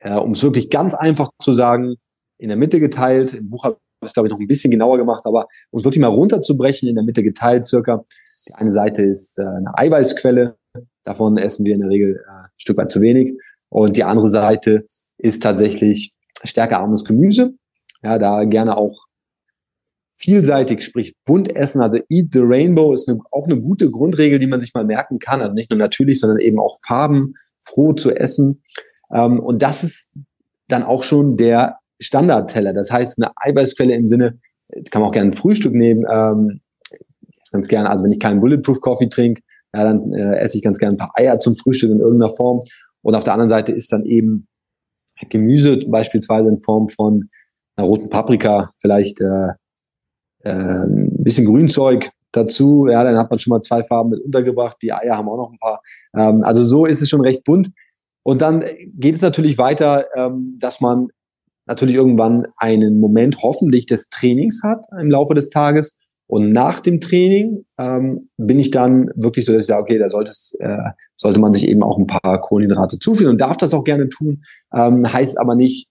Speaker 2: äh, um es wirklich ganz einfach zu sagen, in der Mitte geteilt. Im Buch habe ich es, glaube ich, noch ein bisschen genauer gemacht, aber um es wirklich mal runterzubrechen, in der Mitte geteilt circa. Die eine Seite ist äh, eine Eiweißquelle, davon essen wir in der Regel äh, ein Stück weit zu wenig. Und die andere Seite ist tatsächlich stärkearmes Gemüse. Ja, da gerne auch vielseitig, sprich bunt essen. Also Eat the Rainbow ist eine, auch eine gute Grundregel, die man sich mal merken kann. Also nicht nur natürlich, sondern eben auch farbenfroh zu essen. Ähm, und das ist dann auch schon der Standardteller. Das heißt, eine Eiweißquelle im Sinne, kann man auch gerne ein Frühstück nehmen. Ähm, ganz gerne, also wenn ich keinen Bulletproof Coffee trinke, ja, dann äh, esse ich ganz gerne ein paar Eier zum Frühstück in irgendeiner Form. Und auf der anderen Seite ist dann eben Gemüse beispielsweise in Form von einer roten Paprika, vielleicht äh, äh, ein bisschen Grünzeug dazu. Ja, dann hat man schon mal zwei Farben mit untergebracht. Die Eier haben auch noch ein paar. Ähm, also so ist es schon recht bunt. Und dann geht es natürlich weiter, ähm, dass man natürlich irgendwann einen Moment hoffentlich des Trainings hat im Laufe des Tages. Und nach dem Training ähm, bin ich dann wirklich so, dass ich sage, okay, da sollte, äh, sollte man sich eben auch ein paar Kohlenhydrate zuführen und darf das auch gerne tun. Ähm, heißt aber nicht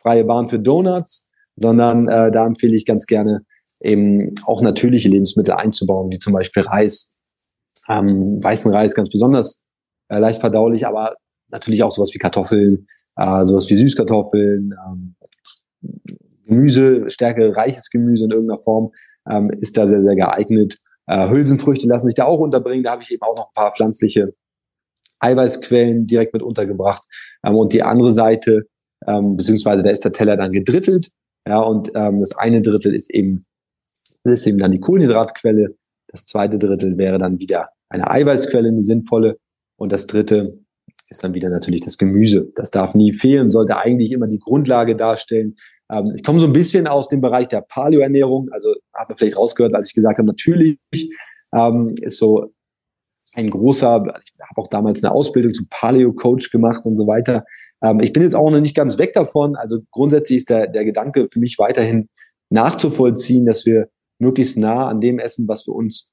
Speaker 2: freie Bahn für Donuts, sondern äh, da empfehle ich ganz gerne eben auch natürliche Lebensmittel einzubauen, wie zum Beispiel Reis. Ähm, weißen Reis ganz besonders äh, leicht verdaulich, aber natürlich auch sowas wie Kartoffeln, äh, sowas wie Süßkartoffeln, ähm, Gemüse, stärker reiches Gemüse in irgendeiner Form ähm, ist da sehr, sehr geeignet. Äh, Hülsenfrüchte lassen sich da auch unterbringen. Da habe ich eben auch noch ein paar pflanzliche Eiweißquellen direkt mit untergebracht. Ähm, und die andere Seite, ähm, beziehungsweise da ist der Teller dann gedrittelt. Ja, und ähm, das eine Drittel ist eben, ist eben dann die Kohlenhydratquelle. Das zweite Drittel wäre dann wieder eine Eiweißquelle, eine sinnvolle. Und das dritte ist dann wieder natürlich das Gemüse. Das darf nie fehlen, sollte eigentlich immer die Grundlage darstellen. Ähm, ich komme so ein bisschen aus dem Bereich der Paleo-Ernährung, also habe vielleicht rausgehört, als ich gesagt habe, natürlich ähm, ist so ein großer, ich habe auch damals eine Ausbildung zum Paleo-Coach gemacht und so weiter. Ähm, ich bin jetzt auch noch nicht ganz weg davon. Also grundsätzlich ist der, der Gedanke für mich weiterhin nachzuvollziehen, dass wir möglichst nah an dem essen, was für uns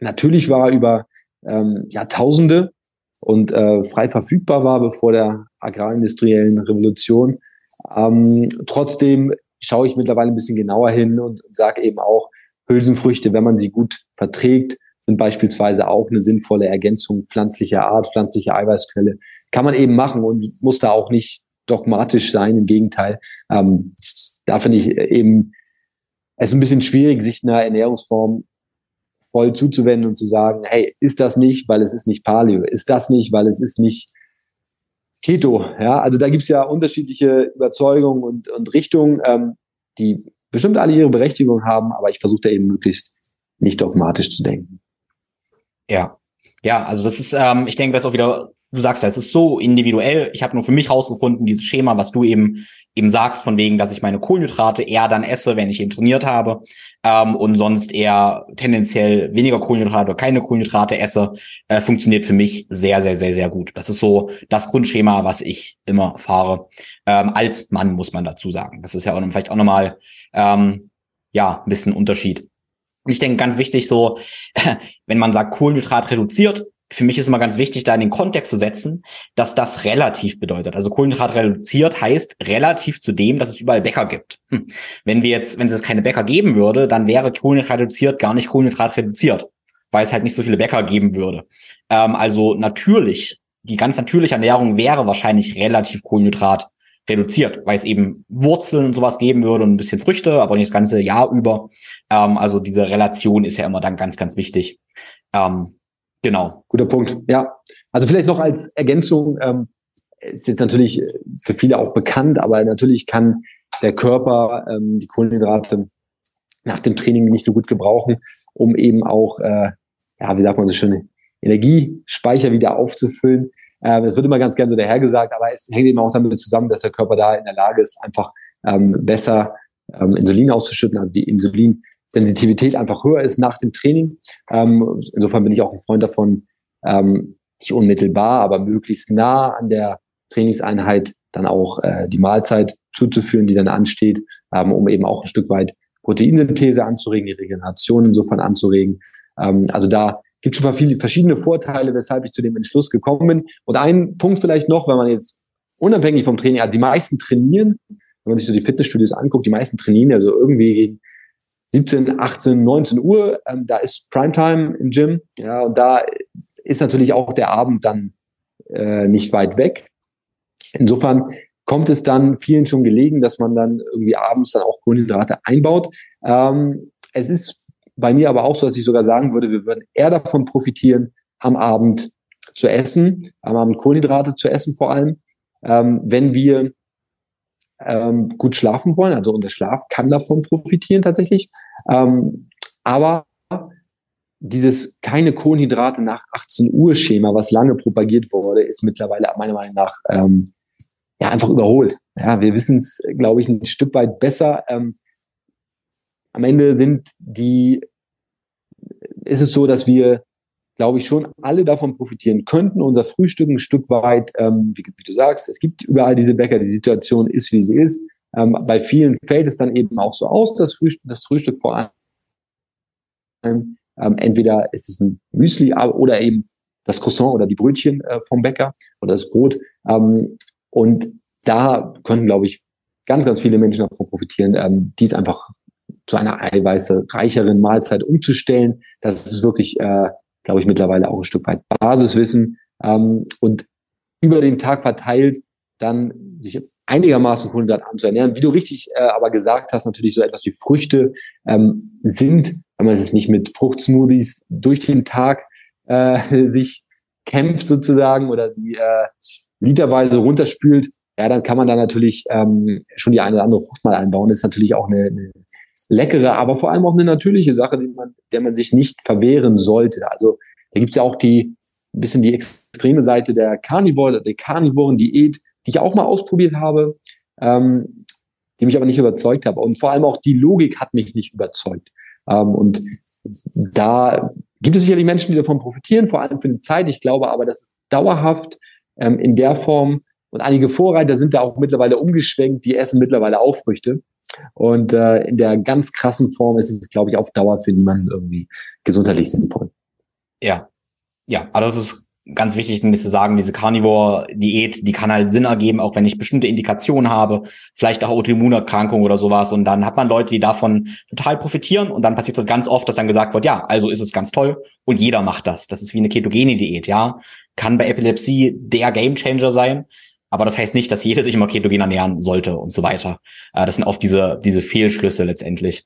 Speaker 2: natürlich war über ähm, Jahrtausende und äh, frei verfügbar war, bevor der agrarindustriellen Revolution. Ähm, trotzdem schaue ich mittlerweile ein bisschen genauer hin und, sage eben auch, Hülsenfrüchte, wenn man sie gut verträgt, sind beispielsweise auch eine sinnvolle Ergänzung pflanzlicher Art, pflanzliche Eiweißquelle. Kann man eben machen und muss da auch nicht dogmatisch sein. Im Gegenteil, ähm, da finde ich eben es ein bisschen schwierig, sich einer Ernährungsform voll zuzuwenden und zu sagen, hey, ist das nicht, weil es ist nicht Paleo, ist das nicht, weil es ist nicht Keto. Ja, also da gibt's ja unterschiedliche Überzeugungen und, und Richtungen, ähm, die bestimmt alle ihre Berechtigung haben, aber ich versuche da eben möglichst nicht dogmatisch zu denken.
Speaker 1: Ja, ja, also das ist, ähm, ich denke, das ist auch wieder du sagst, es ist so individuell. Ich habe nur für mich rausgefunden, dieses Schema, was du eben eben sagst, von wegen, dass ich meine Kohlenhydrate eher dann esse, wenn ich eben trainiert habe ähm, und sonst eher tendenziell weniger Kohlenhydrate oder keine Kohlenhydrate esse, äh, funktioniert für mich sehr, sehr, sehr, sehr gut. Das ist so das Grundschema, was ich immer fahre. Ähm, als Mann muss man dazu sagen. Das ist ja auch vielleicht auch nochmal ähm, ja ein bisschen Unterschied. Ich denke, ganz wichtig so, wenn man sagt Kohlenhydrat reduziert, für mich ist immer ganz wichtig, da in den Kontext zu setzen, dass das relativ bedeutet. Also Kohlenhydrat reduziert heißt relativ zu dem, dass es überall Bäcker gibt. Hm. Wenn wir jetzt, wenn es keine Bäcker geben würde, dann wäre Kohlenhydrat reduziert gar nicht Kohlenhydrat reduziert, weil es halt nicht so viele Bäcker geben würde. Ähm, also natürlich, die ganz natürliche Ernährung wäre wahrscheinlich relativ Kohlenhydrat reduziert, weil es eben Wurzeln und sowas geben würde und ein bisschen Früchte, aber nicht das ganze Jahr über. Ähm, also diese Relation ist ja immer dann ganz, ganz wichtig. Ähm, Genau.
Speaker 2: Guter Punkt. Ja. Also vielleicht noch als Ergänzung, ähm, ist jetzt natürlich für viele auch bekannt, aber natürlich kann der Körper ähm, die Kohlenhydrate nach dem Training nicht nur gut gebrauchen, um eben auch, äh, ja, wie sagt man so schön, Energiespeicher wieder aufzufüllen. Ähm, es wird immer ganz gerne so dahergesagt, aber es hängt eben auch damit zusammen, dass der Körper da in der Lage ist, einfach ähm, besser ähm, Insulin auszuschütten, also die Insulinsensitivität einfach höher ist nach dem Training. Ähm, insofern bin ich auch ein Freund davon, ähm, nicht unmittelbar, aber möglichst nah an der Trainingseinheit dann auch äh, die Mahlzeit zuzuführen, die dann ansteht, ähm, um eben auch ein Stück weit Proteinsynthese anzuregen, die Regeneration insofern anzuregen. Ähm, also da gibt schon viele verschiedene Vorteile, weshalb ich zu dem Entschluss gekommen bin. Und ein Punkt vielleicht noch, wenn man jetzt unabhängig vom Training, also die meisten trainieren, wenn man sich so die Fitnessstudios anguckt, die meisten trainieren ja so irgendwie gegen 17, 18, 19 Uhr, ähm, da ist Primetime im Gym, ja, und da ist natürlich auch der Abend dann äh, nicht weit weg. Insofern kommt es dann vielen schon gelegen, dass man dann irgendwie abends dann auch Kohlenhydrate einbaut. Ähm, es ist bei mir aber auch so, dass ich sogar sagen würde, wir würden eher davon profitieren, am Abend zu essen, am Abend Kohlenhydrate zu essen vor allem, ähm, wenn wir ähm, gut schlafen wollen. Also unser Schlaf kann davon profitieren tatsächlich. Ähm, aber dieses keine Kohlenhydrate nach 18 Uhr Schema, was lange propagiert wurde, ist mittlerweile meiner Meinung nach ähm, ja einfach überholt. Ja, wir wissen es, glaube ich, ein Stück weit besser. Ähm, am Ende sind die, ist es so, dass wir, glaube ich, schon alle davon profitieren könnten. Unser Frühstück ein Stück weit, ähm, wie, wie, du sagst, es gibt überall diese Bäcker, die Situation ist, wie sie ist. Ähm, bei vielen fällt es dann eben auch so aus, das Frühstück, das Frühstück vor allem. Ähm, entweder ist es ein Müsli oder eben das Croissant oder die Brötchen äh, vom Bäcker oder das Brot. Ähm, und da können, glaube ich, ganz, ganz viele Menschen davon profitieren, ähm, dies einfach zu einer eiweißreicheren Mahlzeit umzustellen. Das ist wirklich, äh, glaube ich, mittlerweile auch ein Stück weit Basiswissen. Ähm, und über den Tag verteilt dann sich einigermaßen kohlenhydrat zu ernähren. Wie du richtig äh, aber gesagt hast, natürlich so etwas wie Früchte ähm, sind, wenn man es nicht mit Fruchtsmoothies durch den Tag äh, sich kämpft sozusagen oder die äh, literweise runterspült, ja, dann kann man da natürlich ähm, schon die eine oder andere Frucht mal einbauen. Das ist natürlich auch eine, eine leckere, aber vor allem auch eine natürliche Sache, die man, der man sich nicht verwehren sollte. Also da gibt's ja auch die ein bisschen die extreme Seite der Carnivore, der Carnivoren-Diät, die ich auch mal ausprobiert habe, ähm, die mich aber nicht überzeugt habe. Und vor allem auch die Logik hat mich nicht überzeugt. Ähm, und da gibt es sicherlich Menschen, die davon profitieren, vor allem für eine Zeit. Ich glaube aber, dass dauerhaft ähm, in der Form und einige Vorreiter sind da auch mittlerweile umgeschwenkt, die essen mittlerweile auch Früchte. Und äh, in der ganz krassen Form ist es, glaube ich, auf Dauer für niemanden irgendwie gesundheitlich sinnvoll.
Speaker 1: Ja, ja, aber das ist ganz wichtig, zu sagen, diese Carnivore-Diät, die kann halt Sinn ergeben, auch wenn ich bestimmte Indikationen habe, vielleicht auch Autoimmunerkrankungen oder sowas. Und dann hat man Leute, die davon total profitieren. Und dann passiert es ganz oft, dass dann gesagt wird, ja, also ist es ganz toll und jeder macht das. Das ist wie eine ketogene Diät, ja. Kann bei Epilepsie der Gamechanger sein. Aber das heißt nicht, dass jeder sich immer ketogen ernähren sollte und so weiter. Äh, das sind oft diese, diese Fehlschlüsse letztendlich.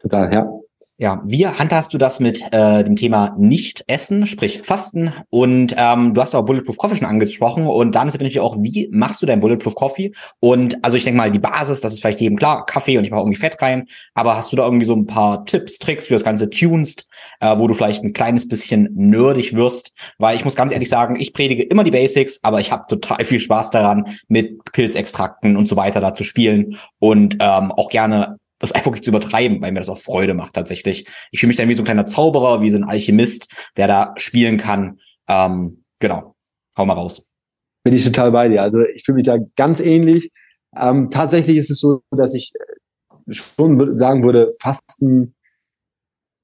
Speaker 2: Total, ja.
Speaker 1: Ja, wie handhast du das mit äh, dem Thema Nicht-Essen, sprich Fasten? Und ähm, du hast auch Bulletproof Coffee schon angesprochen und dann ist natürlich auch, wie machst du dein Bulletproof Coffee? Und also ich denke mal, die Basis, das ist vielleicht jedem klar, Kaffee und ich mache irgendwie Fett rein, aber hast du da irgendwie so ein paar Tipps, Tricks, wie du das Ganze tunst, äh, wo du vielleicht ein kleines bisschen nerdig wirst? Weil ich muss ganz ehrlich sagen, ich predige immer die Basics, aber ich habe total viel Spaß daran, mit Pilzextrakten und so weiter da zu spielen und ähm, auch gerne das einfach nicht zu übertreiben, weil mir das auch Freude macht tatsächlich. Ich fühle mich dann wie so ein kleiner Zauberer, wie so ein Alchemist, der da spielen kann. Ähm, genau, hau mal raus.
Speaker 2: Bin ich total bei dir. Also ich fühle mich da ganz ähnlich. Ähm, tatsächlich ist es so, dass ich äh, schon sagen würde, Fasten,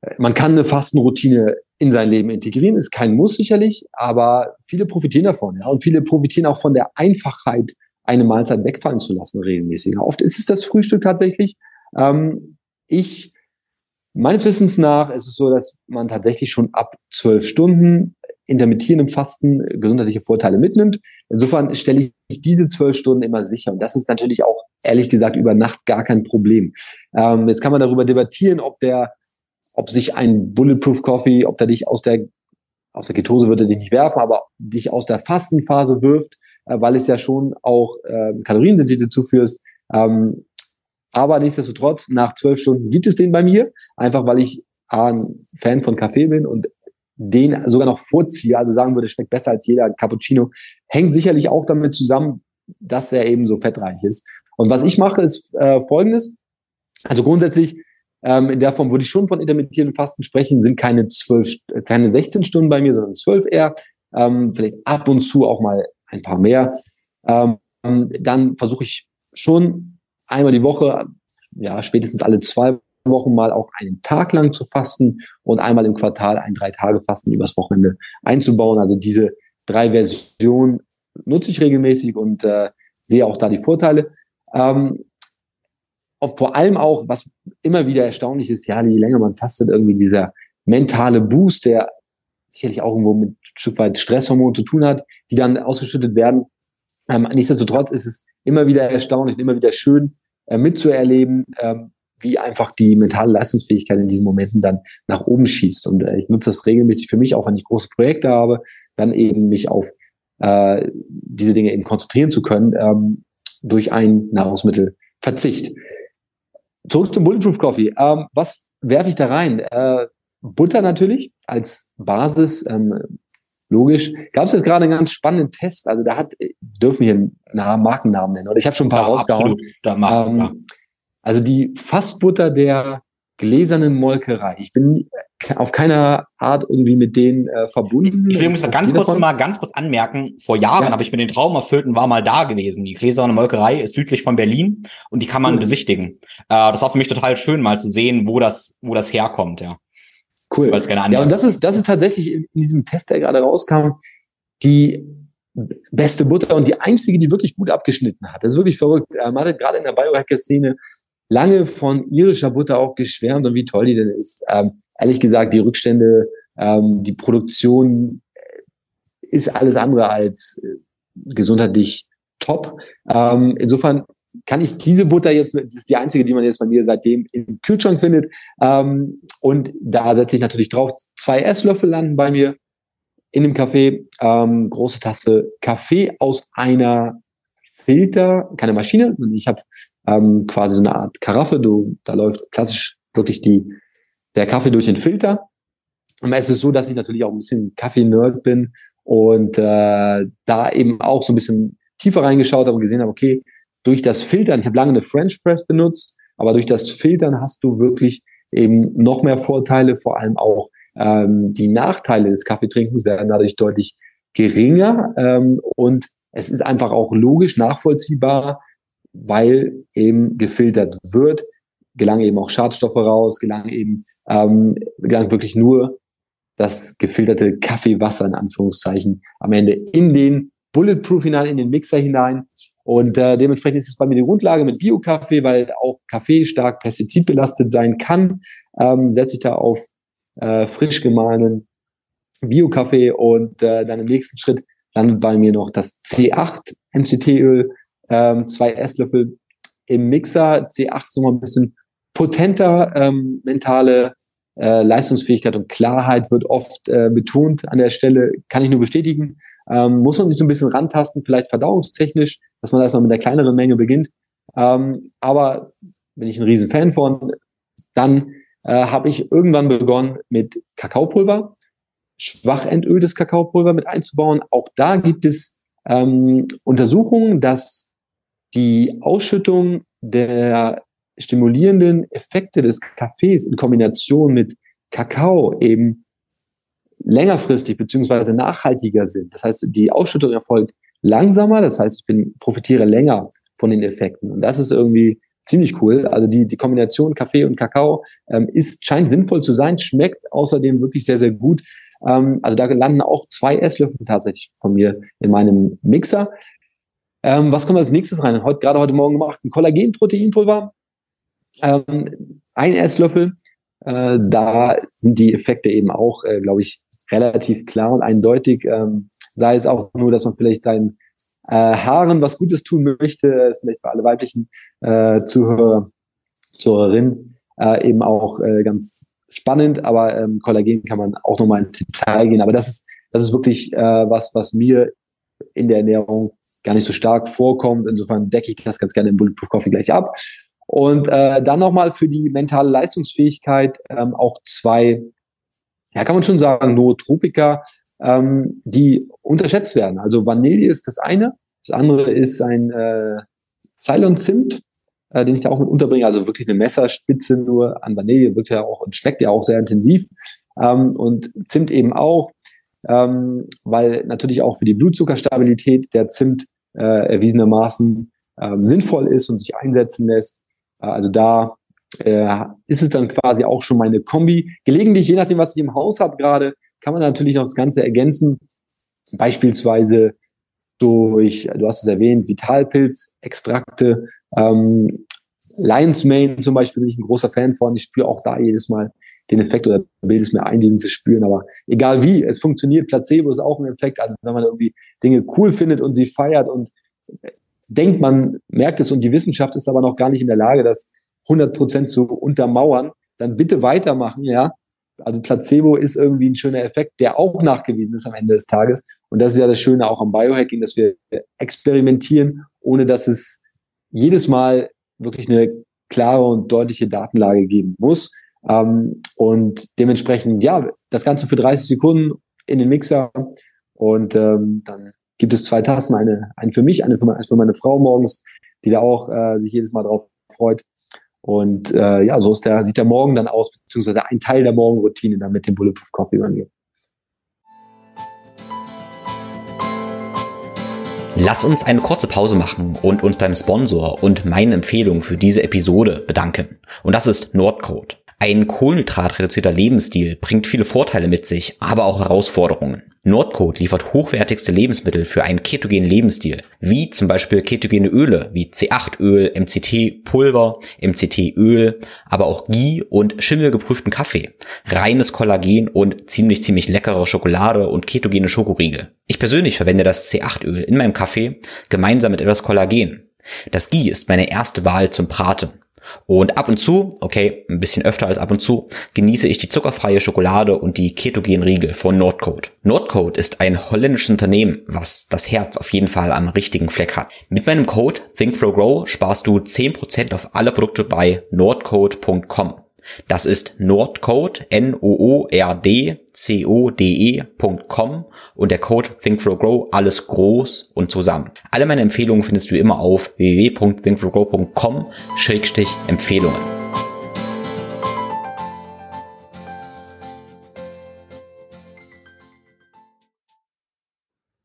Speaker 2: äh, man kann eine Fastenroutine in sein Leben integrieren, ist kein Muss sicherlich, aber viele profitieren davon, ja, und viele profitieren auch von der Einfachheit, eine Mahlzeit wegfallen zu lassen regelmäßig. Oft ist es das Frühstück tatsächlich, ähm, ich, meines Wissens nach, ist es so, dass man tatsächlich schon ab zwölf Stunden intermittierendem Fasten gesundheitliche Vorteile mitnimmt. Insofern stelle ich diese zwölf Stunden immer sicher. Und das ist natürlich auch, ehrlich gesagt, über Nacht gar kein Problem. Ähm, jetzt kann man darüber debattieren, ob der, ob sich ein Bulletproof Coffee, ob der dich aus der, aus der Ketose würde dich nicht werfen, aber dich aus der Fastenphase wirft, äh, weil es ja schon auch äh, Kaloriensynthese zuführst. Ähm, aber nichtsdestotrotz, nach zwölf Stunden gibt es den bei mir, einfach weil ich ein Fan von Kaffee bin und den sogar noch vorziehe, also sagen würde, schmeckt besser als jeder Cappuccino, hängt sicherlich auch damit zusammen, dass er eben so fettreich ist. Und was ich mache, ist äh, folgendes. Also grundsätzlich, ähm, in der Form würde ich schon von intermittierendem Fasten sprechen, sind keine zwölf, keine 16 Stunden bei mir, sondern zwölf eher. Ähm, vielleicht ab und zu auch mal ein paar mehr. Ähm, dann versuche ich schon einmal die Woche, ja, spätestens alle zwei Wochen mal auch einen Tag lang zu fasten und einmal im Quartal ein Drei-Tage-Fasten übers Wochenende einzubauen. Also diese drei Versionen nutze ich regelmäßig und äh, sehe auch da die Vorteile. Ähm, vor allem auch, was immer wieder erstaunlich ist, ja, je länger man fastet, irgendwie dieser mentale Boost, der sicherlich auch irgendwo mit ein Stück weit Stresshormonen zu tun hat, die dann ausgeschüttet werden. Ähm, nichtsdestotrotz ist es immer wieder erstaunlich und immer wieder schön äh, mitzuerleben, ähm, wie einfach die mentale Leistungsfähigkeit in diesen Momenten dann nach oben schießt. Und äh, ich nutze das regelmäßig für mich, auch wenn ich große Projekte habe, dann eben mich auf äh, diese Dinge eben konzentrieren zu können ähm, durch ein Nahrungsmittelverzicht. Zurück zum Bulletproof Coffee. Ähm, was werfe ich da rein? Äh, Butter natürlich als Basis. Ähm, logisch. Gab es jetzt gerade einen ganz spannenden Test. Also da hat, dürfen wir einen Markennamen nennen. Oder ich habe schon ein paar ja, rausgehauen. Da machen, ähm, also die Fassbutter der gläsernen Molkerei. Ich bin auf keiner Art irgendwie mit denen äh, verbunden.
Speaker 1: Ich will muss ganz kurz davon. mal ganz kurz anmerken, vor Jahren ja. habe ich mir den Traum erfüllt und war mal da gewesen. Die gläserne Molkerei ist südlich von Berlin und die kann man cool. besichtigen. Äh, das war für mich total schön, mal zu sehen, wo das, wo das herkommt, ja.
Speaker 2: Cool. Ja, und das ist, das ist tatsächlich in diesem Test, der gerade rauskam, die beste Butter und die einzige, die wirklich gut abgeschnitten hat. Das ist wirklich verrückt. Äh, man hat gerade in der Biohacker-Szene lange von irischer Butter auch geschwärmt und wie toll die denn ist. Ähm, ehrlich gesagt, die Rückstände, ähm, die Produktion äh, ist alles andere als äh, gesundheitlich top. Ähm, insofern kann ich diese Butter jetzt, das ist die einzige, die man jetzt bei mir seitdem im Kühlschrank findet. Ähm, und da setze ich natürlich drauf. Zwei Esslöffel landen bei mir in dem Kaffee. Ähm, große Tasse Kaffee aus einer Filter, keine Maschine, sondern ich habe ähm, quasi so eine Art Karaffe. Du, da läuft klassisch wirklich die, der Kaffee durch den Filter. Und es ist so, dass ich natürlich auch ein bisschen Kaffee-Nerd bin und äh, da eben auch so ein bisschen tiefer reingeschaut habe und gesehen habe, okay, durch das Filtern, ich habe lange eine French Press benutzt, aber durch das Filtern hast du wirklich eben noch mehr Vorteile, vor allem auch ähm, die Nachteile des Kaffeetrinkens werden dadurch deutlich geringer ähm, und es ist einfach auch logisch nachvollziehbar, weil eben gefiltert wird, gelangen eben auch Schadstoffe raus, gelangen eben ähm, gelangt wirklich nur das gefilterte Kaffeewasser in Anführungszeichen am Ende in den Bulletproof hinein, in den Mixer hinein. Und äh, dementsprechend ist es bei mir die Grundlage mit Bio-Kaffee, weil auch Kaffee stark pestizidbelastet sein kann. Ähm, setze ich da auf äh, frisch gemahlenen Bio-Kaffee und äh, dann im nächsten Schritt landet bei mir noch das C8 MCT-Öl, ähm, zwei Esslöffel im Mixer. C8 ist nochmal ein bisschen potenter, ähm, mentale äh, Leistungsfähigkeit und Klarheit wird oft äh, betont an der Stelle, kann ich nur bestätigen. Ähm, muss man sich so ein bisschen rantasten, vielleicht verdauungstechnisch, dass man erstmal mit der kleineren Menge beginnt. Ähm, aber bin ich ein riesen Fan von. Dann äh, habe ich irgendwann begonnen mit Kakaopulver, schwach entöltes Kakaopulver mit einzubauen. Auch da gibt es ähm, Untersuchungen, dass die Ausschüttung der stimulierenden Effekte des Kaffees in Kombination mit Kakao eben längerfristig beziehungsweise nachhaltiger sind. Das heißt, die Ausschüttung erfolgt langsamer, das heißt, ich bin, profitiere länger von den Effekten. Und das ist irgendwie ziemlich cool. Also die, die Kombination Kaffee und Kakao ähm, ist, scheint sinnvoll zu sein, schmeckt außerdem wirklich sehr, sehr gut. Ähm, also da landen auch zwei Esslöffel tatsächlich von mir in meinem Mixer. Ähm, was kommt als nächstes rein? Heute, gerade heute Morgen gemacht, ein Kollagenproteinpulver, ähm, ein Esslöffel. Äh, da sind die Effekte eben auch, äh, glaube ich, relativ klar und eindeutig. Ähm, sei es auch nur, dass man vielleicht seinen äh, Haaren was Gutes tun möchte, ist vielleicht für alle weiblichen äh, Zuhörer, Zuhörerinnen äh, eben auch äh, ganz spannend, aber ähm, Kollagen kann man auch nochmal ins Detail gehen. Aber das ist, das ist wirklich äh, was, was mir in der Ernährung gar nicht so stark vorkommt. Insofern decke ich das ganz gerne im Bulletproof Coffee gleich ab. Und äh, dann nochmal für die mentale Leistungsfähigkeit ähm, auch zwei ja, kann man schon sagen, Nootropika, ähm, die unterschätzt werden. Also Vanille ist das eine, das andere ist ein äh, Ceylon-Zimt, äh, den ich da auch mit unterbringe. Also wirklich eine Messerspitze nur an Vanille, wirkt ja auch und schmeckt ja auch sehr intensiv. Ähm, und Zimt eben auch, ähm, weil natürlich auch für die Blutzuckerstabilität der Zimt äh, erwiesenermaßen ähm, sinnvoll ist und sich einsetzen lässt. Also da äh, ist es dann quasi auch schon meine Kombi. Gelegentlich, je nachdem, was ich im Haus habe gerade, kann man natürlich noch das Ganze ergänzen. Beispielsweise durch, du hast es erwähnt, Vitalpilzextrakte, ähm, Lion's Mane zum Beispiel bin ich ein großer Fan von. Ich spüre auch da jedes Mal den Effekt oder bilde es mir ein, diesen zu spüren. Aber egal wie, es funktioniert. Placebo ist auch ein Effekt. Also wenn man irgendwie Dinge cool findet und sie feiert und denkt, man merkt es und die Wissenschaft ist aber noch gar nicht in der Lage, das 100 Prozent zu untermauern, dann bitte weitermachen, ja. Also Placebo ist irgendwie ein schöner Effekt, der auch nachgewiesen ist am Ende des Tages. Und das ist ja das Schöne auch am Biohacking, dass wir experimentieren, ohne dass es jedes Mal wirklich eine klare und deutliche Datenlage geben muss. Ähm, und dementsprechend, ja, das Ganze für 30 Sekunden in den Mixer und ähm, dann gibt es zwei Tassen, eine, eine für mich, eine für, meine, für meine Frau morgens, die da auch äh, sich jedes Mal drauf freut. Und äh, ja, so ist der, sieht der Morgen dann aus, beziehungsweise ein Teil der Morgenroutine dann mit dem Bulletproof Coffee bei mir.
Speaker 1: Lass uns eine kurze Pause machen und uns beim Sponsor und meinen Empfehlungen für diese Episode bedanken. Und das ist Nordcode. Ein kohlenhydratreduzierter Lebensstil bringt viele Vorteile mit sich, aber auch Herausforderungen. Nordcode liefert hochwertigste Lebensmittel für einen ketogenen Lebensstil, wie zum Beispiel ketogene Öle wie C8-Öl, MCT-Pulver, MCT-Öl, aber auch Ghee und schimmelgeprüften Kaffee, reines Kollagen und ziemlich ziemlich leckere Schokolade und ketogene Schokoriegel. Ich persönlich verwende das C8-Öl in meinem Kaffee gemeinsam mit etwas Kollagen. Das Ghee ist meine erste Wahl zum Braten. Und ab und zu, okay, ein bisschen öfter als ab und zu, genieße ich die zuckerfreie Schokolade und die ketogen Riegel von Nordcode. Nordcode ist ein holländisches Unternehmen, was das Herz auf jeden Fall am richtigen Fleck hat. Mit meinem Code ThinkFlowGrow sparst du 10% auf alle Produkte bei nordcode.com. Das ist Nordcode, N-O-O-R-D-C-O-D-E.com und der Code ThinkFlowGrow, alles groß und zusammen. Alle meine Empfehlungen findest du immer auf www.thinkflowgrow.com-empfehlungen.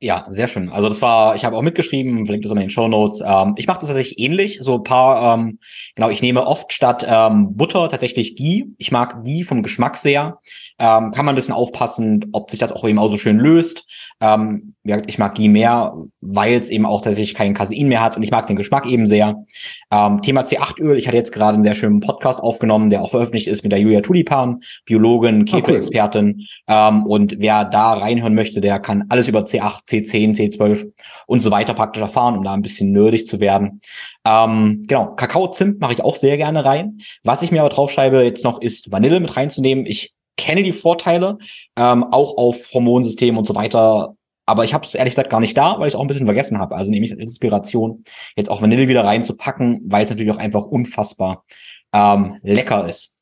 Speaker 1: Ja, sehr schön. Also das war, ich habe auch mitgeschrieben, verlinkt das in den Show Notes. Ähm, ich mache das tatsächlich ähnlich. So ein paar, ähm, genau, ich nehme oft statt ähm, Butter tatsächlich Ghee. Ich mag Ghee vom Geschmack sehr. Ähm, kann man ein bisschen aufpassen, ob sich das auch eben auch so schön löst. Ähm, ja, ich mag Ghee mehr, weil es eben auch tatsächlich kein Casein mehr hat und ich mag den Geschmack eben sehr. Ähm, Thema C8-Öl. Ich hatte jetzt gerade einen sehr schönen Podcast aufgenommen, der auch veröffentlicht ist mit der Julia Tulipan, Biologin, Keto-Expertin. Oh, cool. ähm, und wer da reinhören möchte, der kann alles über C8, C10, C12 und so weiter praktisch erfahren, um da ein bisschen nerdig zu werden. Ähm, genau, Kakao, Zimt mache ich auch sehr gerne rein. Was ich mir aber draufschreibe jetzt noch ist Vanille mit reinzunehmen. Ich kenne die Vorteile, ähm, auch auf Hormonsystem und so weiter. Aber ich habe es ehrlich gesagt gar nicht da, weil ich auch ein bisschen vergessen habe. Also nehme ich Inspiration, jetzt auch Vanille wieder reinzupacken, weil es natürlich auch einfach unfassbar ähm, lecker ist.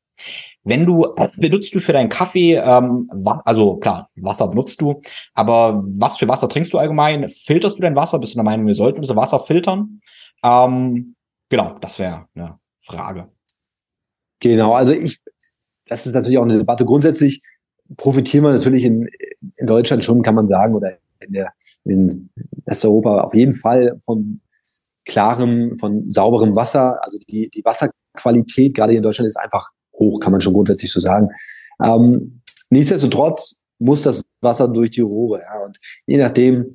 Speaker 1: Wenn du, benutzt du für deinen Kaffee, ähm, also klar, Wasser benutzt du, aber was für Wasser trinkst du allgemein? Filterst du dein Wasser? Bist du der Meinung, wir sollten unser Wasser filtern? Ähm, genau, das wäre eine Frage.
Speaker 2: Genau, also ich, das ist natürlich auch eine Debatte. Grundsätzlich profitieren wir natürlich in, in Deutschland schon, kann man sagen, oder in der in Westeuropa auf jeden Fall von klarem, von sauberem Wasser. Also die, die Wasserqualität gerade in Deutschland ist einfach hoch, kann man schon grundsätzlich so sagen. Ähm, nichtsdestotrotz muss das Wasser durch die Rohre. Ja, und je nachdem,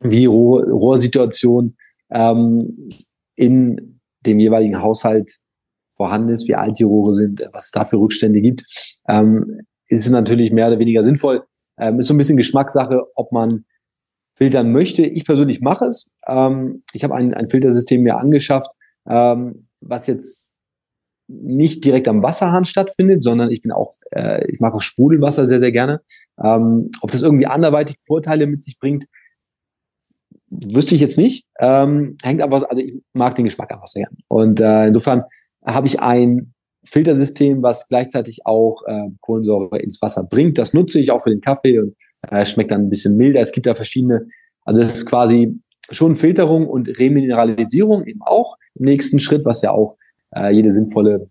Speaker 2: wie Rohr, Rohrsituation ähm, in dem jeweiligen Haushalt vorhanden ist, wie alt die Rohre sind, was es da für Rückstände gibt, ähm, ist natürlich mehr oder weniger sinnvoll. Ähm, ist so ein bisschen Geschmackssache, ob man filtern möchte. Ich persönlich mache es. Ähm, ich habe ein, ein Filtersystem mir angeschafft, ähm, was jetzt nicht direkt am Wasserhahn stattfindet, sondern ich bin auch, äh, ich mag auch Sprudelwasser sehr, sehr gerne. Ähm, ob das irgendwie anderweitig Vorteile mit sich bringt, wüsste ich jetzt nicht. Ähm, hängt aber, also ich mag den Geschmack einfach sehr. Und äh, insofern habe ich ein Filtersystem, was gleichzeitig auch äh, Kohlensäure ins Wasser bringt. Das nutze ich auch für den Kaffee und äh, schmeckt dann ein bisschen milder. Es gibt da verschiedene, also es ist quasi schon Filterung und Remineralisierung eben auch im nächsten Schritt, was ja auch äh, jede sinnvolle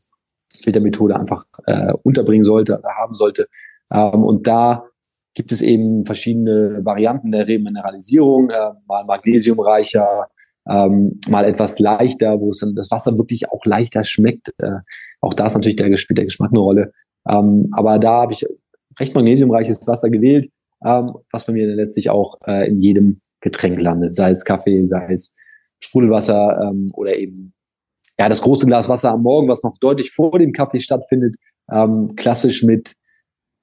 Speaker 2: Filtermethode einfach äh, unterbringen sollte, haben sollte. Ähm, und da gibt es eben verschiedene Varianten der Remineralisierung, äh, mal magnesiumreicher, ähm, mal etwas leichter, wo es dann das Wasser wirklich auch leichter schmeckt. Äh, auch da ist natürlich der, der Geschmack eine Rolle. Ähm, aber da habe ich recht magnesiumreiches Wasser gewählt, ähm, was bei mir dann letztlich auch äh, in jedem Getränk landet, sei es Kaffee, sei es Sprudelwasser ähm, oder eben ja das große Glas Wasser am Morgen, was noch deutlich vor dem Kaffee stattfindet, ähm, klassisch mit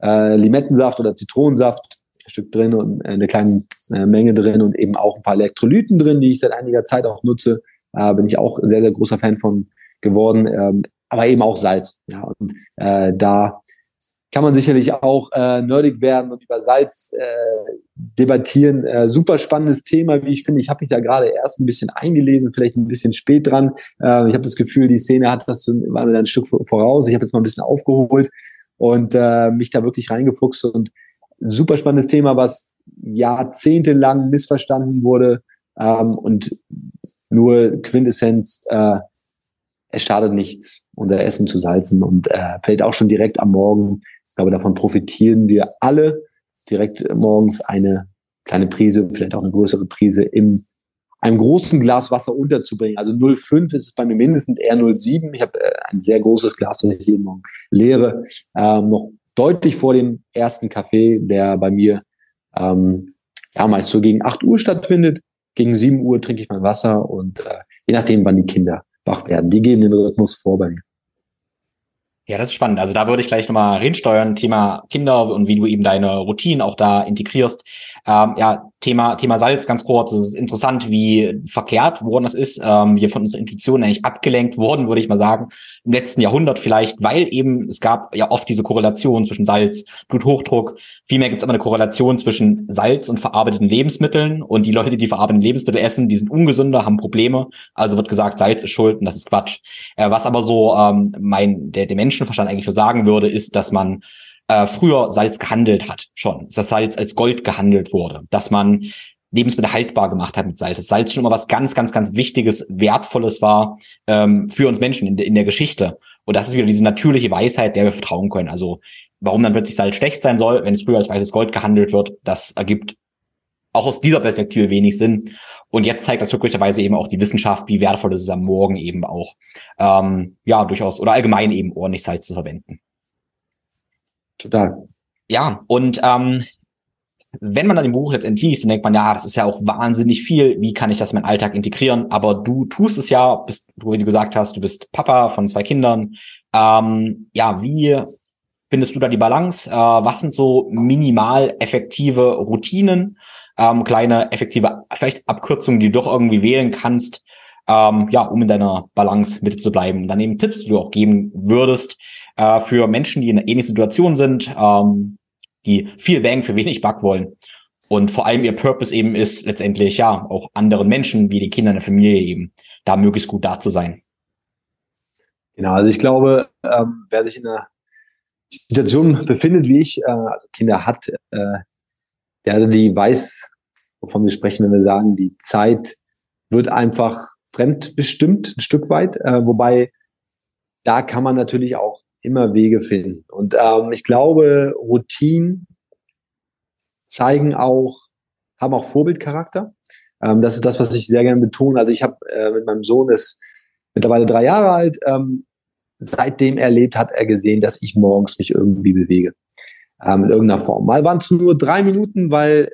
Speaker 2: äh, Limettensaft oder Zitronensaft Stück drin und eine kleine äh, Menge drin und eben auch ein paar Elektrolyten drin, die ich seit einiger Zeit auch nutze. Äh, bin ich auch sehr, sehr großer Fan von geworden. Ähm, aber eben auch Salz. Ja, und äh, da kann man sicherlich auch äh, nerdig werden und über Salz äh, debattieren. Äh, super spannendes Thema, wie ich finde. Ich habe mich da gerade erst ein bisschen eingelesen, vielleicht ein bisschen spät dran. Äh, ich habe das Gefühl, die Szene hat das war mir ein Stück voraus. Ich habe jetzt mal ein bisschen aufgeholt und äh, mich da wirklich reingefuchst und super spannendes Thema, was jahrzehntelang missverstanden wurde ähm, und nur Quintessenz, äh, es schadet nichts, unser Essen zu salzen und äh, fällt auch schon direkt am Morgen. Ich glaube, davon profitieren wir alle direkt morgens eine kleine Prise, vielleicht auch eine größere Prise im einem großen Glas Wasser unterzubringen. Also 0,5 ist es bei mir mindestens eher 0,7. Ich habe äh, ein sehr großes Glas, das ich jeden Morgen leere. Ähm, noch deutlich vor dem ersten Kaffee, der bei mir ähm, meist so gegen 8 Uhr stattfindet. Gegen 7 Uhr trinke ich mein Wasser und äh, je nachdem, wann die Kinder wach werden. Die geben den Rhythmus vor bei mir.
Speaker 1: Ja, das ist spannend. Also da würde ich gleich nochmal reinsteuern, Thema Kinder und wie du eben deine Routinen auch da integrierst. Ähm, ja, Thema, Thema Salz ganz kurz. Es ist interessant, wie verkehrt worden das ist. Ähm, wir von unserer Intuition eigentlich abgelenkt worden, würde ich mal sagen, letzten Jahrhundert vielleicht, weil eben es gab ja oft diese Korrelation zwischen Salz, Bluthochdruck. Vielmehr gibt es immer eine Korrelation zwischen Salz und verarbeiteten Lebensmitteln. Und die Leute, die verarbeiteten Lebensmittel essen, die sind ungesünder, haben Probleme. Also wird gesagt, Salz ist schuld und das ist Quatsch. Äh, was aber so ähm, mein, der, der Menschenverstand eigentlich so sagen würde, ist, dass man äh, früher Salz gehandelt hat, schon. Dass das Salz als Gold gehandelt wurde, dass man Lebensmittel haltbar gemacht hat mit Salz. Das Salz schon immer was ganz, ganz, ganz Wichtiges, Wertvolles war ähm, für uns Menschen in, in der Geschichte. Und das ist wieder diese natürliche Weisheit, der wir vertrauen können. Also warum dann plötzlich Salz schlecht sein soll, wenn es früher als weißes Gold gehandelt wird, das ergibt auch aus dieser Perspektive wenig Sinn. Und jetzt zeigt das glücklicherweise eben auch die Wissenschaft, wie wertvoll es ist am Morgen eben auch, ähm, ja, durchaus, oder allgemein eben ordentlich Salz zu verwenden.
Speaker 2: Total.
Speaker 1: Ja, und ähm, wenn man dann im Buch jetzt entliest, dann denkt man, ja, das ist ja auch wahnsinnig viel. Wie kann ich das in meinen Alltag integrieren? Aber du tust es ja, bist, wie du gesagt hast, du bist Papa von zwei Kindern. Ähm, ja, wie findest du da die Balance? Äh, was sind so minimal effektive Routinen? Ähm, kleine effektive, vielleicht Abkürzungen, die du doch irgendwie wählen kannst, ähm, ja, um in deiner Balance mit zu bleiben. Und dann eben Tipps, die du auch geben würdest äh, für Menschen, die in einer ähnlichen Situation sind, ähm, die viel Bang für wenig Bug wollen. Und vor allem ihr Purpose eben ist letztendlich ja auch anderen Menschen wie die Kinder in der Familie eben da möglichst gut da zu sein.
Speaker 2: Genau, also ich glaube, ähm, wer sich in einer Situation befindet wie ich, äh, also Kinder hat, äh, der die weiß, wovon wir sprechen, wenn wir sagen, die Zeit wird einfach fremdbestimmt, ein Stück weit, äh, wobei da kann man natürlich auch immer Wege finden. Und ähm, ich glaube, Routinen zeigen auch, haben auch Vorbildcharakter. Ähm, das ist das, was ich sehr gerne betone. Also ich habe äh, mit meinem Sohn, ist mittlerweile drei Jahre alt, ähm, seitdem er lebt, hat er gesehen, dass ich morgens mich irgendwie bewege. Ähm, in irgendeiner Form. Mal waren es nur drei Minuten, weil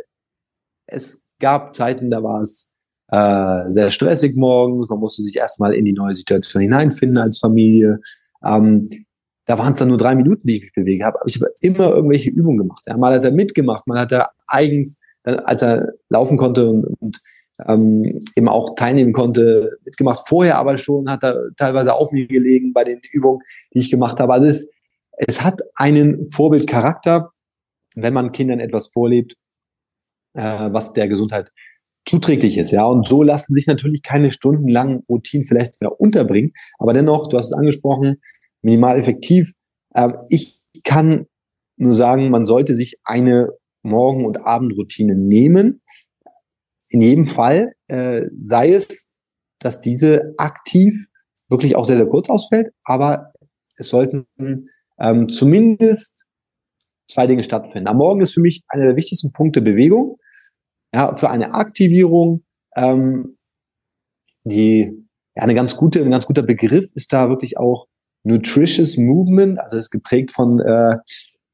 Speaker 2: es gab Zeiten, da war es äh, sehr stressig morgens. Man musste sich erstmal in die neue Situation hineinfinden als Familie. Ähm, da waren es dann nur drei Minuten, die ich mich bewege habe, aber ich habe immer irgendwelche Übungen gemacht. Ja, mal hat er mitgemacht, mal hat er eigens, als er laufen konnte und, und ähm, eben auch teilnehmen konnte, mitgemacht. Vorher aber schon hat er teilweise auf mir gelegen bei den Übungen, die ich gemacht habe. Also es, es hat einen Vorbildcharakter, wenn man Kindern etwas vorlebt, äh, was der Gesundheit zuträglich ist. Ja, und so lassen sich natürlich keine stundenlangen Routinen vielleicht mehr unterbringen. Aber dennoch, du hast es angesprochen, minimal effektiv. Ähm, ich kann nur sagen, man sollte sich eine Morgen- und Abendroutine nehmen. In jedem Fall äh, sei es, dass diese aktiv wirklich auch sehr, sehr kurz ausfällt, aber es sollten ähm, zumindest zwei Dinge stattfinden. Am Morgen ist für mich einer der wichtigsten Punkte Bewegung. Ja, für eine Aktivierung, ähm, die ja, eine ganz gute, ein ganz guter Begriff ist da wirklich auch Nutritious Movement, also ist geprägt von äh,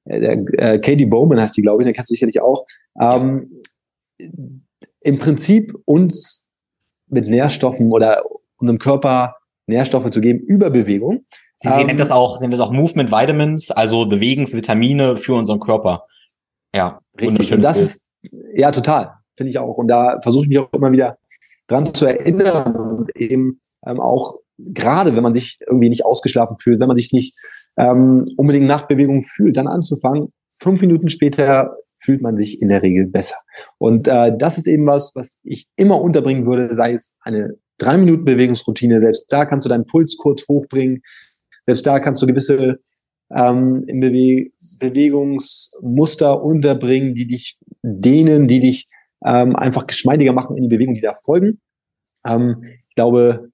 Speaker 2: der, äh, Katie Bowman heißt die, glaube ich, den kennst du sicherlich auch. Ähm, Im Prinzip uns mit Nährstoffen oder unserem Körper Nährstoffe zu geben über Bewegung.
Speaker 1: Sie ähm, nennt das auch, sind das auch Movement Vitamins, also Bewegungsvitamine für unseren Körper.
Speaker 2: Ja, richtig. Und das Bild. ist, ja, total, finde ich auch. Und da versuche ich mich auch immer wieder dran zu erinnern und eben ähm, auch gerade, wenn man sich irgendwie nicht ausgeschlafen fühlt, wenn man sich nicht ähm, unbedingt nach Bewegung fühlt, dann anzufangen. Fünf Minuten später fühlt man sich in der Regel besser. Und äh, das ist eben was, was ich immer unterbringen würde, sei es eine drei Minuten Bewegungsroutine. Selbst da kannst du deinen Puls kurz hochbringen. Selbst da kannst du gewisse ähm, Bewe Bewegungsmuster unterbringen, die dich dehnen, die dich ähm, einfach geschmeidiger machen in die Bewegung, die da folgen. Ähm, ich glaube,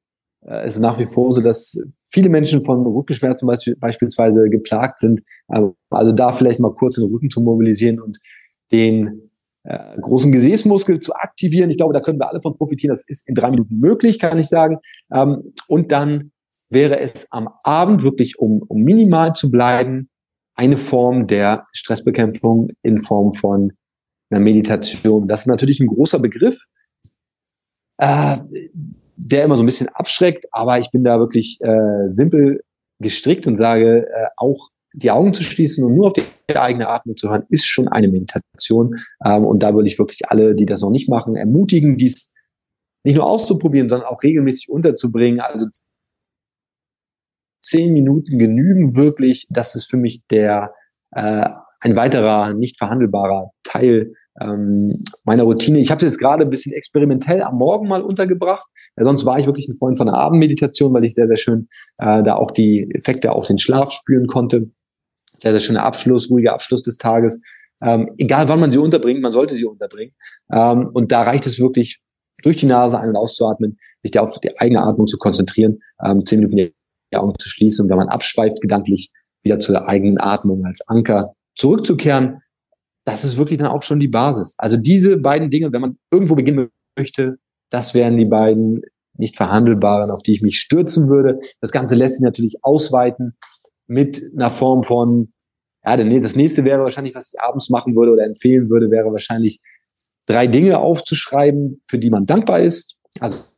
Speaker 2: es ist nach wie vor so, dass viele Menschen von Rückenschmerzen beispielsweise geplagt sind. Also, also da vielleicht mal kurz den Rücken zu mobilisieren und den äh, großen Gesäßmuskel zu aktivieren. Ich glaube, da können wir alle von profitieren. Das ist in drei Minuten möglich, kann ich sagen. Ähm, und dann wäre es am Abend wirklich, um, um minimal zu bleiben, eine Form der Stressbekämpfung in Form von einer Meditation. Das ist natürlich ein großer Begriff. Äh, der immer so ein bisschen abschreckt, aber ich bin da wirklich äh, simpel gestrickt und sage, äh, auch die Augen zu schließen und nur auf die eigene Atmung zu hören, ist schon eine Meditation. Ähm, und da würde ich wirklich alle, die das noch nicht machen, ermutigen, dies nicht nur auszuprobieren, sondern auch regelmäßig unterzubringen. Also zehn Minuten genügen wirklich. Das ist für mich der äh, ein weiterer nicht verhandelbarer Teil ähm, meiner Routine. Ich habe es jetzt gerade ein bisschen experimentell am Morgen mal untergebracht. Ja, sonst war ich wirklich ein Freund von der Abendmeditation, weil ich sehr, sehr schön äh, da auch die Effekte auf den Schlaf spüren konnte. Sehr, sehr schöner Abschluss, ruhiger Abschluss des Tages. Ähm, egal wann man sie unterbringt, man sollte sie unterbringen. Ähm, und da reicht es wirklich, durch die Nase ein- und auszuatmen, sich da auf die eigene Atmung zu konzentrieren, ähm, zehn Minuten die Augen zu schließen und wenn man abschweift, gedanklich wieder zur eigenen Atmung als Anker zurückzukehren das ist wirklich dann auch schon die Basis. Also diese beiden Dinge, wenn man irgendwo beginnen möchte, das wären die beiden nicht verhandelbaren, auf die ich mich stürzen würde. Das Ganze lässt sich natürlich ausweiten mit einer Form von, ja, das nächste wäre wahrscheinlich, was ich abends machen würde oder empfehlen würde, wäre wahrscheinlich drei Dinge aufzuschreiben, für die man dankbar ist. Also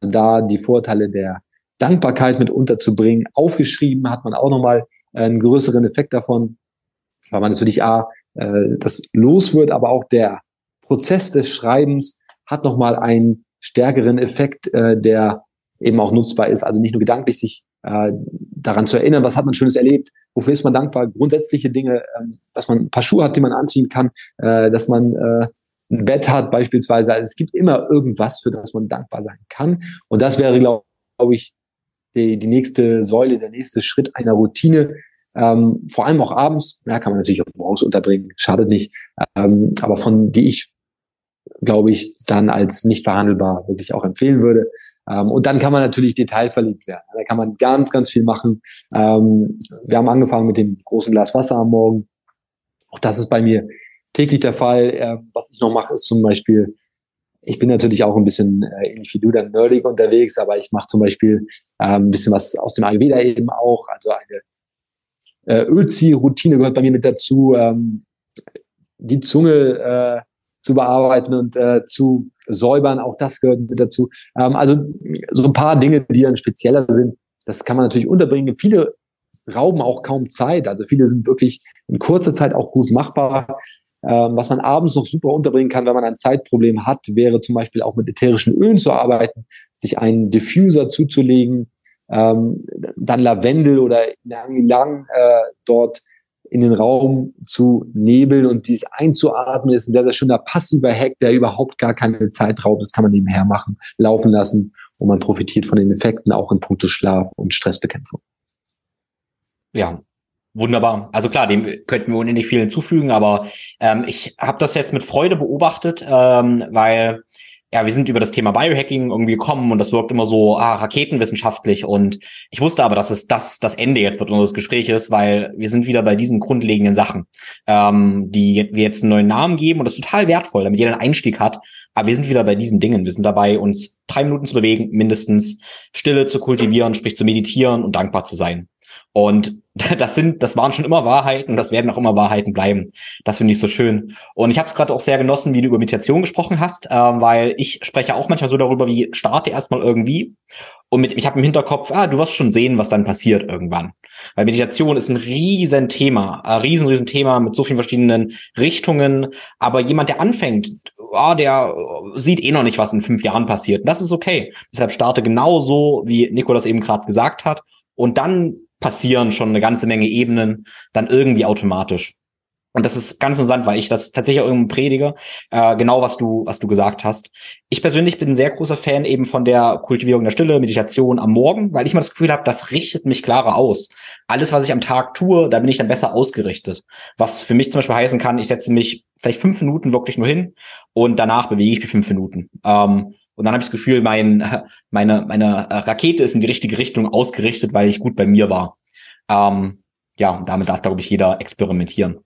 Speaker 2: da die Vorteile der Dankbarkeit mit unterzubringen. Aufgeschrieben hat man auch nochmal einen größeren Effekt davon, weil man natürlich A, äh, das los wird, aber auch der Prozess des Schreibens hat nochmal einen stärkeren Effekt, äh, der eben auch nutzbar ist. Also nicht nur gedanklich sich äh, daran zu erinnern, was hat man Schönes erlebt, wofür ist man dankbar, grundsätzliche Dinge, ähm, dass man ein paar Schuhe hat, die man anziehen kann, äh, dass man äh, ein Bett hat beispielsweise. Also es gibt immer irgendwas, für das man dankbar sein kann. Und das wäre, glaube glaub ich, die, die nächste Säule, der nächste Schritt einer Routine, ähm, vor allem auch abends, ja, kann man natürlich auch morgens unterbringen, schadet nicht, ähm, aber von die ich, glaube ich, dann als nicht verhandelbar wirklich auch empfehlen würde. Ähm, und dann kann man natürlich detailverliebt werden. Da kann man ganz, ganz viel machen. Ähm, wir haben angefangen mit dem großen Glas Wasser am Morgen. Auch das ist bei mir täglich der Fall. Äh, was ich noch mache, ist zum Beispiel ich bin natürlich auch ein bisschen äh, ähnlich wie du dann nerdig unterwegs, aber ich mache zum Beispiel äh, ein bisschen was aus dem Ayurveda eben auch, also eine äh, Ölziehroutine gehört bei mir mit dazu, ähm, die Zunge äh, zu bearbeiten und äh, zu säubern, auch das gehört mit dazu. Ähm, also so ein paar Dinge, die dann spezieller sind, das kann man natürlich unterbringen. Viele rauben auch kaum Zeit, also viele sind wirklich in kurzer Zeit auch gut machbar. Ähm, was man abends noch super unterbringen kann, wenn man ein Zeitproblem hat, wäre zum Beispiel auch mit ätherischen Ölen zu arbeiten, sich einen Diffuser zuzulegen, ähm, dann Lavendel oder lang äh, dort in den Raum zu nebeln und dies einzuatmen, ist ein sehr, sehr schöner passiver Hack, der überhaupt gar keine Zeit raubt. Das kann man nebenher machen, laufen lassen und man profitiert von den Effekten auch in puncto Schlaf und Stressbekämpfung.
Speaker 1: Ja, Wunderbar. Also klar, dem könnten wir unendlich viel hinzufügen, aber ähm, ich habe das jetzt mit Freude beobachtet, ähm, weil ja, wir sind über das Thema Biohacking irgendwie gekommen und das wirkt immer so ah, raketenwissenschaftlich und ich wusste aber, dass es das das Ende jetzt wird unseres Gespräches, weil wir sind wieder bei diesen grundlegenden Sachen, ähm, die wir jetzt einen neuen Namen geben und das ist total wertvoll, damit jeder einen Einstieg hat. Aber wir sind wieder bei diesen Dingen. Wir sind dabei, uns drei Minuten zu bewegen, mindestens Stille zu kultivieren, sprich zu meditieren und dankbar zu sein. Und das sind, das waren schon immer Wahrheiten, das werden auch immer Wahrheiten bleiben. Das finde ich so schön. Und ich habe es gerade auch sehr genossen, wie du über Meditation gesprochen hast, äh, weil ich spreche auch manchmal so darüber, wie starte erstmal irgendwie. Und mit, ich habe im Hinterkopf, ah, du wirst schon sehen, was dann passiert irgendwann. Weil Meditation ist ein riesen Thema, ein riesen, riesen Thema mit so vielen verschiedenen Richtungen. Aber jemand, der anfängt, ah, der sieht eh noch nicht, was in fünf Jahren passiert. Das ist okay. Deshalb starte genauso, wie Nikolas eben gerade gesagt hat. Und dann passieren schon eine ganze Menge Ebenen dann irgendwie automatisch. Und das ist ganz interessant, weil ich das tatsächlich auch irgendwie predige, äh, genau was du, was du gesagt hast. Ich persönlich bin ein sehr großer Fan eben von der Kultivierung der Stille, Meditation am Morgen, weil ich mal das Gefühl habe, das richtet mich klarer aus. Alles, was ich am Tag tue, da bin ich dann besser ausgerichtet. Was für mich zum Beispiel heißen kann, ich setze mich vielleicht fünf Minuten wirklich nur hin und danach bewege ich mich fünf Minuten. Ähm, und dann habe ich das Gefühl, mein, meine, meine Rakete ist in die richtige Richtung ausgerichtet, weil ich gut bei mir war. Ähm, ja, damit darf, glaube ich, jeder experimentieren.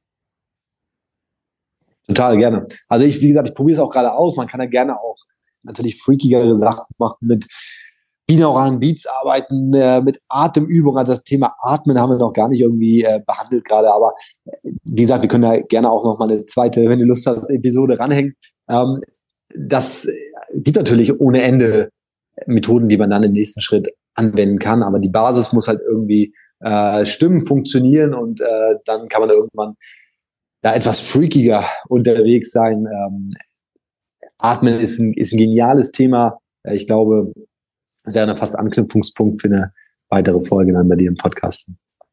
Speaker 2: Total gerne. Also ich, wie gesagt, ich probiere es auch gerade aus. Man kann ja gerne auch natürlich freakigere Sachen machen mit binauralen Beats arbeiten, äh, mit Atemübungen. Also das Thema Atmen haben wir noch gar nicht irgendwie äh, behandelt gerade. Aber äh, wie gesagt, wir können ja gerne auch noch mal eine zweite, wenn du Lust hast, Episode ranhängen. Ähm, das gibt natürlich ohne Ende Methoden, die man dann im nächsten Schritt anwenden kann. Aber die Basis muss halt irgendwie äh, stimmen, funktionieren und äh, dann kann man irgendwann da etwas freakiger unterwegs sein. Ähm, Atmen ist ein, ist ein geniales Thema. Ich glaube, es wäre fast Anknüpfungspunkt für eine weitere Folge dann bei dir im Podcast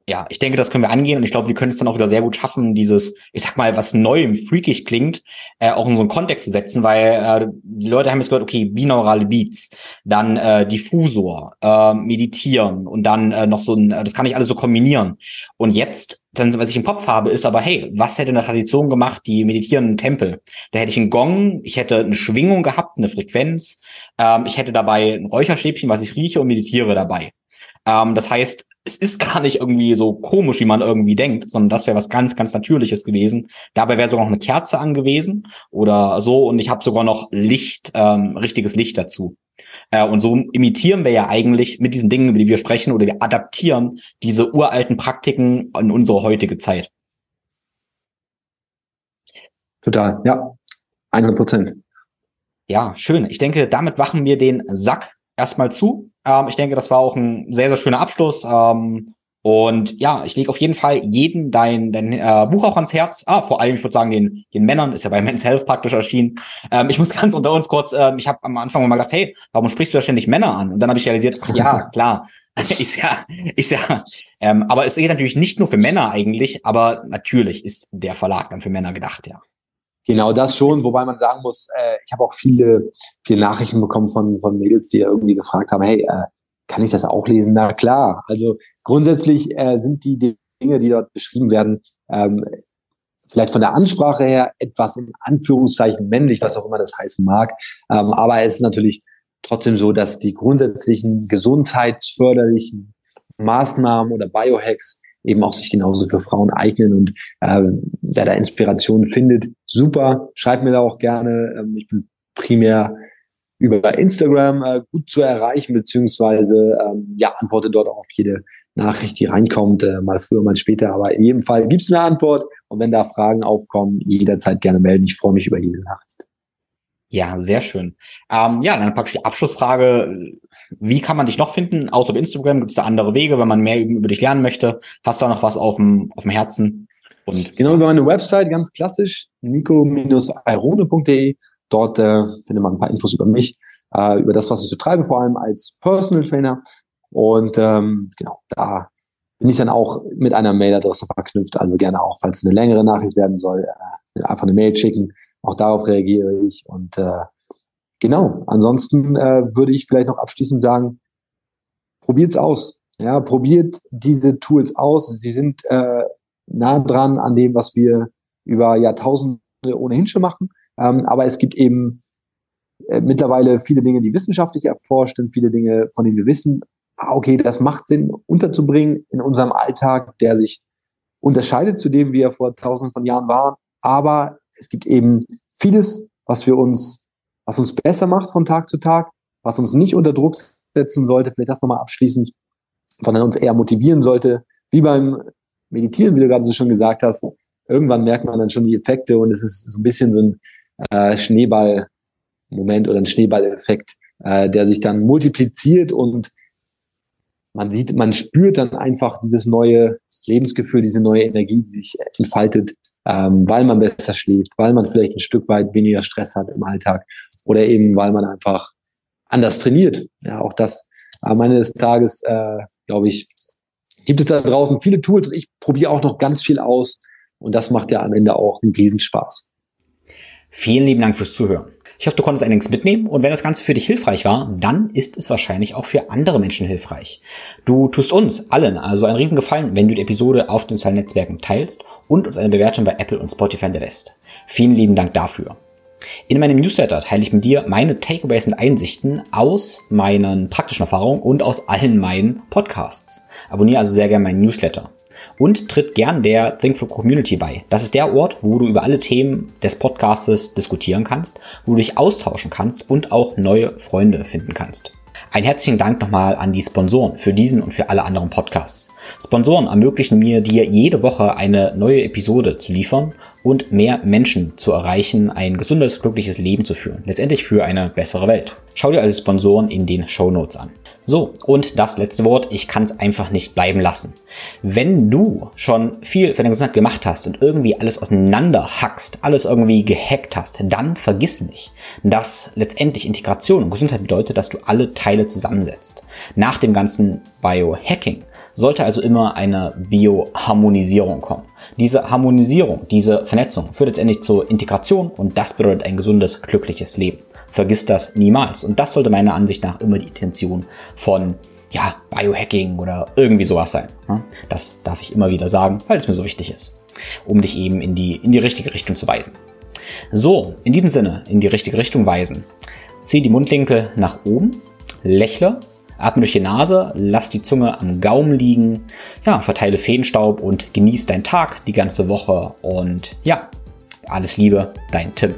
Speaker 1: ja, ich denke, das können wir angehen und ich glaube, wir können es dann auch wieder sehr gut schaffen, dieses, ich sag mal, was Neuem, freakig klingt, äh, auch in so einen Kontext zu setzen, weil äh, die Leute haben jetzt gehört, okay, binaurale Beats, dann äh, Diffusor, äh, meditieren und dann äh, noch so ein, das kann ich alles so kombinieren. Und jetzt, dann, was ich im Kopf habe, ist aber, hey, was hätte eine Tradition gemacht, die meditierenden Tempel? Da hätte ich einen Gong, ich hätte eine Schwingung gehabt, eine Frequenz, ähm, ich hätte dabei ein Räucherstäbchen, was ich rieche und meditiere dabei. Ähm, das heißt, es ist gar nicht irgendwie so komisch, wie man irgendwie denkt, sondern das wäre was ganz, ganz Natürliches gewesen. Dabei wäre sogar noch eine Kerze angewiesen oder so und ich habe sogar noch Licht, ähm, richtiges Licht dazu. Äh, und so imitieren wir ja eigentlich mit diesen Dingen, über die wir sprechen, oder wir adaptieren diese uralten Praktiken in unsere heutige Zeit.
Speaker 2: Total, ja, 100 Prozent.
Speaker 1: Ja, schön. Ich denke, damit machen wir den Sack erstmal zu. Ähm, ich denke, das war auch ein sehr, sehr schöner Abschluss. Ähm, und ja, ich lege auf jeden Fall jeden dein, dein äh, Buch auch ans Herz. Ah, vor allem, ich würde sagen, den, den Männern, ist ja bei Men's Health praktisch erschienen. Ähm, ich muss ganz unter uns kurz, ähm, ich habe am Anfang mal gedacht, hey, warum sprichst du ja ständig Männer an? Und dann habe ich realisiert, ja, klar, ist ja, ist ja, ähm, aber es geht natürlich nicht nur für Männer eigentlich, aber natürlich ist der Verlag dann für Männer gedacht, ja.
Speaker 2: Genau das schon, wobei man sagen muss, äh, ich habe auch viele, viele Nachrichten bekommen von, von Mädels, die irgendwie gefragt haben, hey, äh, kann ich das auch lesen? Na klar. Also grundsätzlich äh, sind die Dinge, die dort beschrieben werden, ähm, vielleicht von der Ansprache her etwas in Anführungszeichen männlich, was auch immer das heißen mag. Ähm, aber es ist natürlich trotzdem so, dass die grundsätzlichen gesundheitsförderlichen Maßnahmen oder Biohacks eben auch sich genauso für Frauen eignen. Und äh, wer da Inspiration findet, super, schreibt mir da auch gerne. Ähm, ich bin primär über Instagram äh, gut zu erreichen, beziehungsweise ähm, ja, antworte dort auch auf jede Nachricht, die reinkommt, äh, mal früher, mal später. Aber in jedem Fall gibt's eine Antwort. Und wenn da Fragen aufkommen, jederzeit gerne melden. Ich freue mich über jede Nachricht.
Speaker 1: Ja, sehr schön. Ähm, ja, dann praktisch die Abschlussfrage. Wie kann man dich noch finden? Außer auf Instagram gibt es da andere Wege, wenn man mehr über dich lernen möchte. Hast du da noch was auf dem, auf dem Herzen?
Speaker 2: Und genau über meine Website, ganz klassisch, nico-airone.de. Dort äh, findet man ein paar Infos über mich, äh, über das, was ich so treibe, vor allem als Personal Trainer. Und ähm, genau, da bin ich dann auch mit einer Mailadresse verknüpft. Also gerne auch, falls es eine längere Nachricht werden soll, äh, einfach eine Mail schicken auch darauf reagiere ich. Und äh, genau, ansonsten äh, würde ich vielleicht noch abschließend sagen, probiert's aus. Ja, probiert diese Tools aus. Sie sind äh, nah dran an dem, was wir über Jahrtausende ohnehin schon machen. Ähm, aber es gibt eben äh, mittlerweile viele Dinge, die wissenschaftlich erforscht sind, viele Dinge, von denen wir wissen, ah, okay, das macht Sinn unterzubringen in unserem Alltag, der sich unterscheidet zu dem, wie er vor tausenden von Jahren war. Aber es gibt eben vieles, was wir uns, was uns besser macht von Tag zu Tag, was uns nicht unter Druck setzen sollte, vielleicht das nochmal abschließend, sondern uns eher motivieren sollte, wie beim Meditieren, wie du gerade so schon gesagt hast. Irgendwann merkt man dann schon die Effekte und es ist so ein bisschen so ein äh, Schneeball-Moment oder ein Schneeball-Effekt, äh, der sich dann multipliziert und man sieht, man spürt dann einfach dieses neue Lebensgefühl, diese neue Energie, die sich entfaltet, ähm, weil man besser schläft, weil man vielleicht ein Stück weit weniger Stress hat im Alltag oder eben weil man einfach anders trainiert. Ja, auch das am Ende des Tages, äh, glaube ich, gibt es da draußen viele Tools und ich probiere auch noch ganz viel aus und das macht ja am Ende auch einen Riesenspaß.
Speaker 1: Vielen lieben Dank fürs Zuhören. Ich hoffe, du konntest einiges mitnehmen und wenn das Ganze für dich hilfreich war, dann ist es wahrscheinlich auch für andere Menschen hilfreich. Du tust uns allen also einen Riesengefallen, wenn du die Episode auf den sozialen Netzwerken teilst und uns eine Bewertung bei Apple und Spotify hinterlässt. Vielen lieben Dank dafür. In meinem Newsletter teile ich mit dir meine Takeaways und Einsichten aus meinen praktischen Erfahrungen und aus allen meinen Podcasts. Abonniere also sehr gerne meinen Newsletter und tritt gern der Think for Community bei. Das ist der Ort, wo du über alle Themen des Podcastes diskutieren kannst, wo du dich austauschen kannst und auch neue Freunde finden kannst. Ein herzlichen Dank nochmal an die Sponsoren für diesen und für alle anderen Podcasts. Sponsoren ermöglichen mir, dir jede Woche eine neue Episode zu liefern und mehr Menschen zu erreichen, ein gesundes, glückliches Leben zu führen. Letztendlich für eine bessere Welt. Schau dir also Sponsoren in den Show Notes an. So, und das letzte Wort, ich kann es einfach nicht bleiben lassen. Wenn du schon viel für deine Gesundheit gemacht hast und irgendwie alles auseinander hackst, alles irgendwie gehackt hast, dann vergiss nicht, dass letztendlich Integration und Gesundheit bedeutet, dass du alle Teile zusammensetzt. Nach dem ganzen Biohacking sollte also immer eine Bioharmonisierung kommen. Diese Harmonisierung, diese Vernetzung führt letztendlich zur Integration und das bedeutet ein gesundes, glückliches Leben. Vergiss das niemals. Und das sollte meiner Ansicht nach immer die Intention von ja, Biohacking oder irgendwie sowas sein. Das darf ich immer wieder sagen, weil es mir so wichtig ist, um dich eben in die, in die richtige Richtung zu weisen. So, in diesem Sinne, in die richtige Richtung weisen. Zieh die Mundwinkel nach oben, lächle Atme durch die Nase, lass die Zunge am Gaumen liegen, ja, verteile Feenstaub und genieß deinen Tag die ganze Woche und ja, alles Liebe, dein Tim.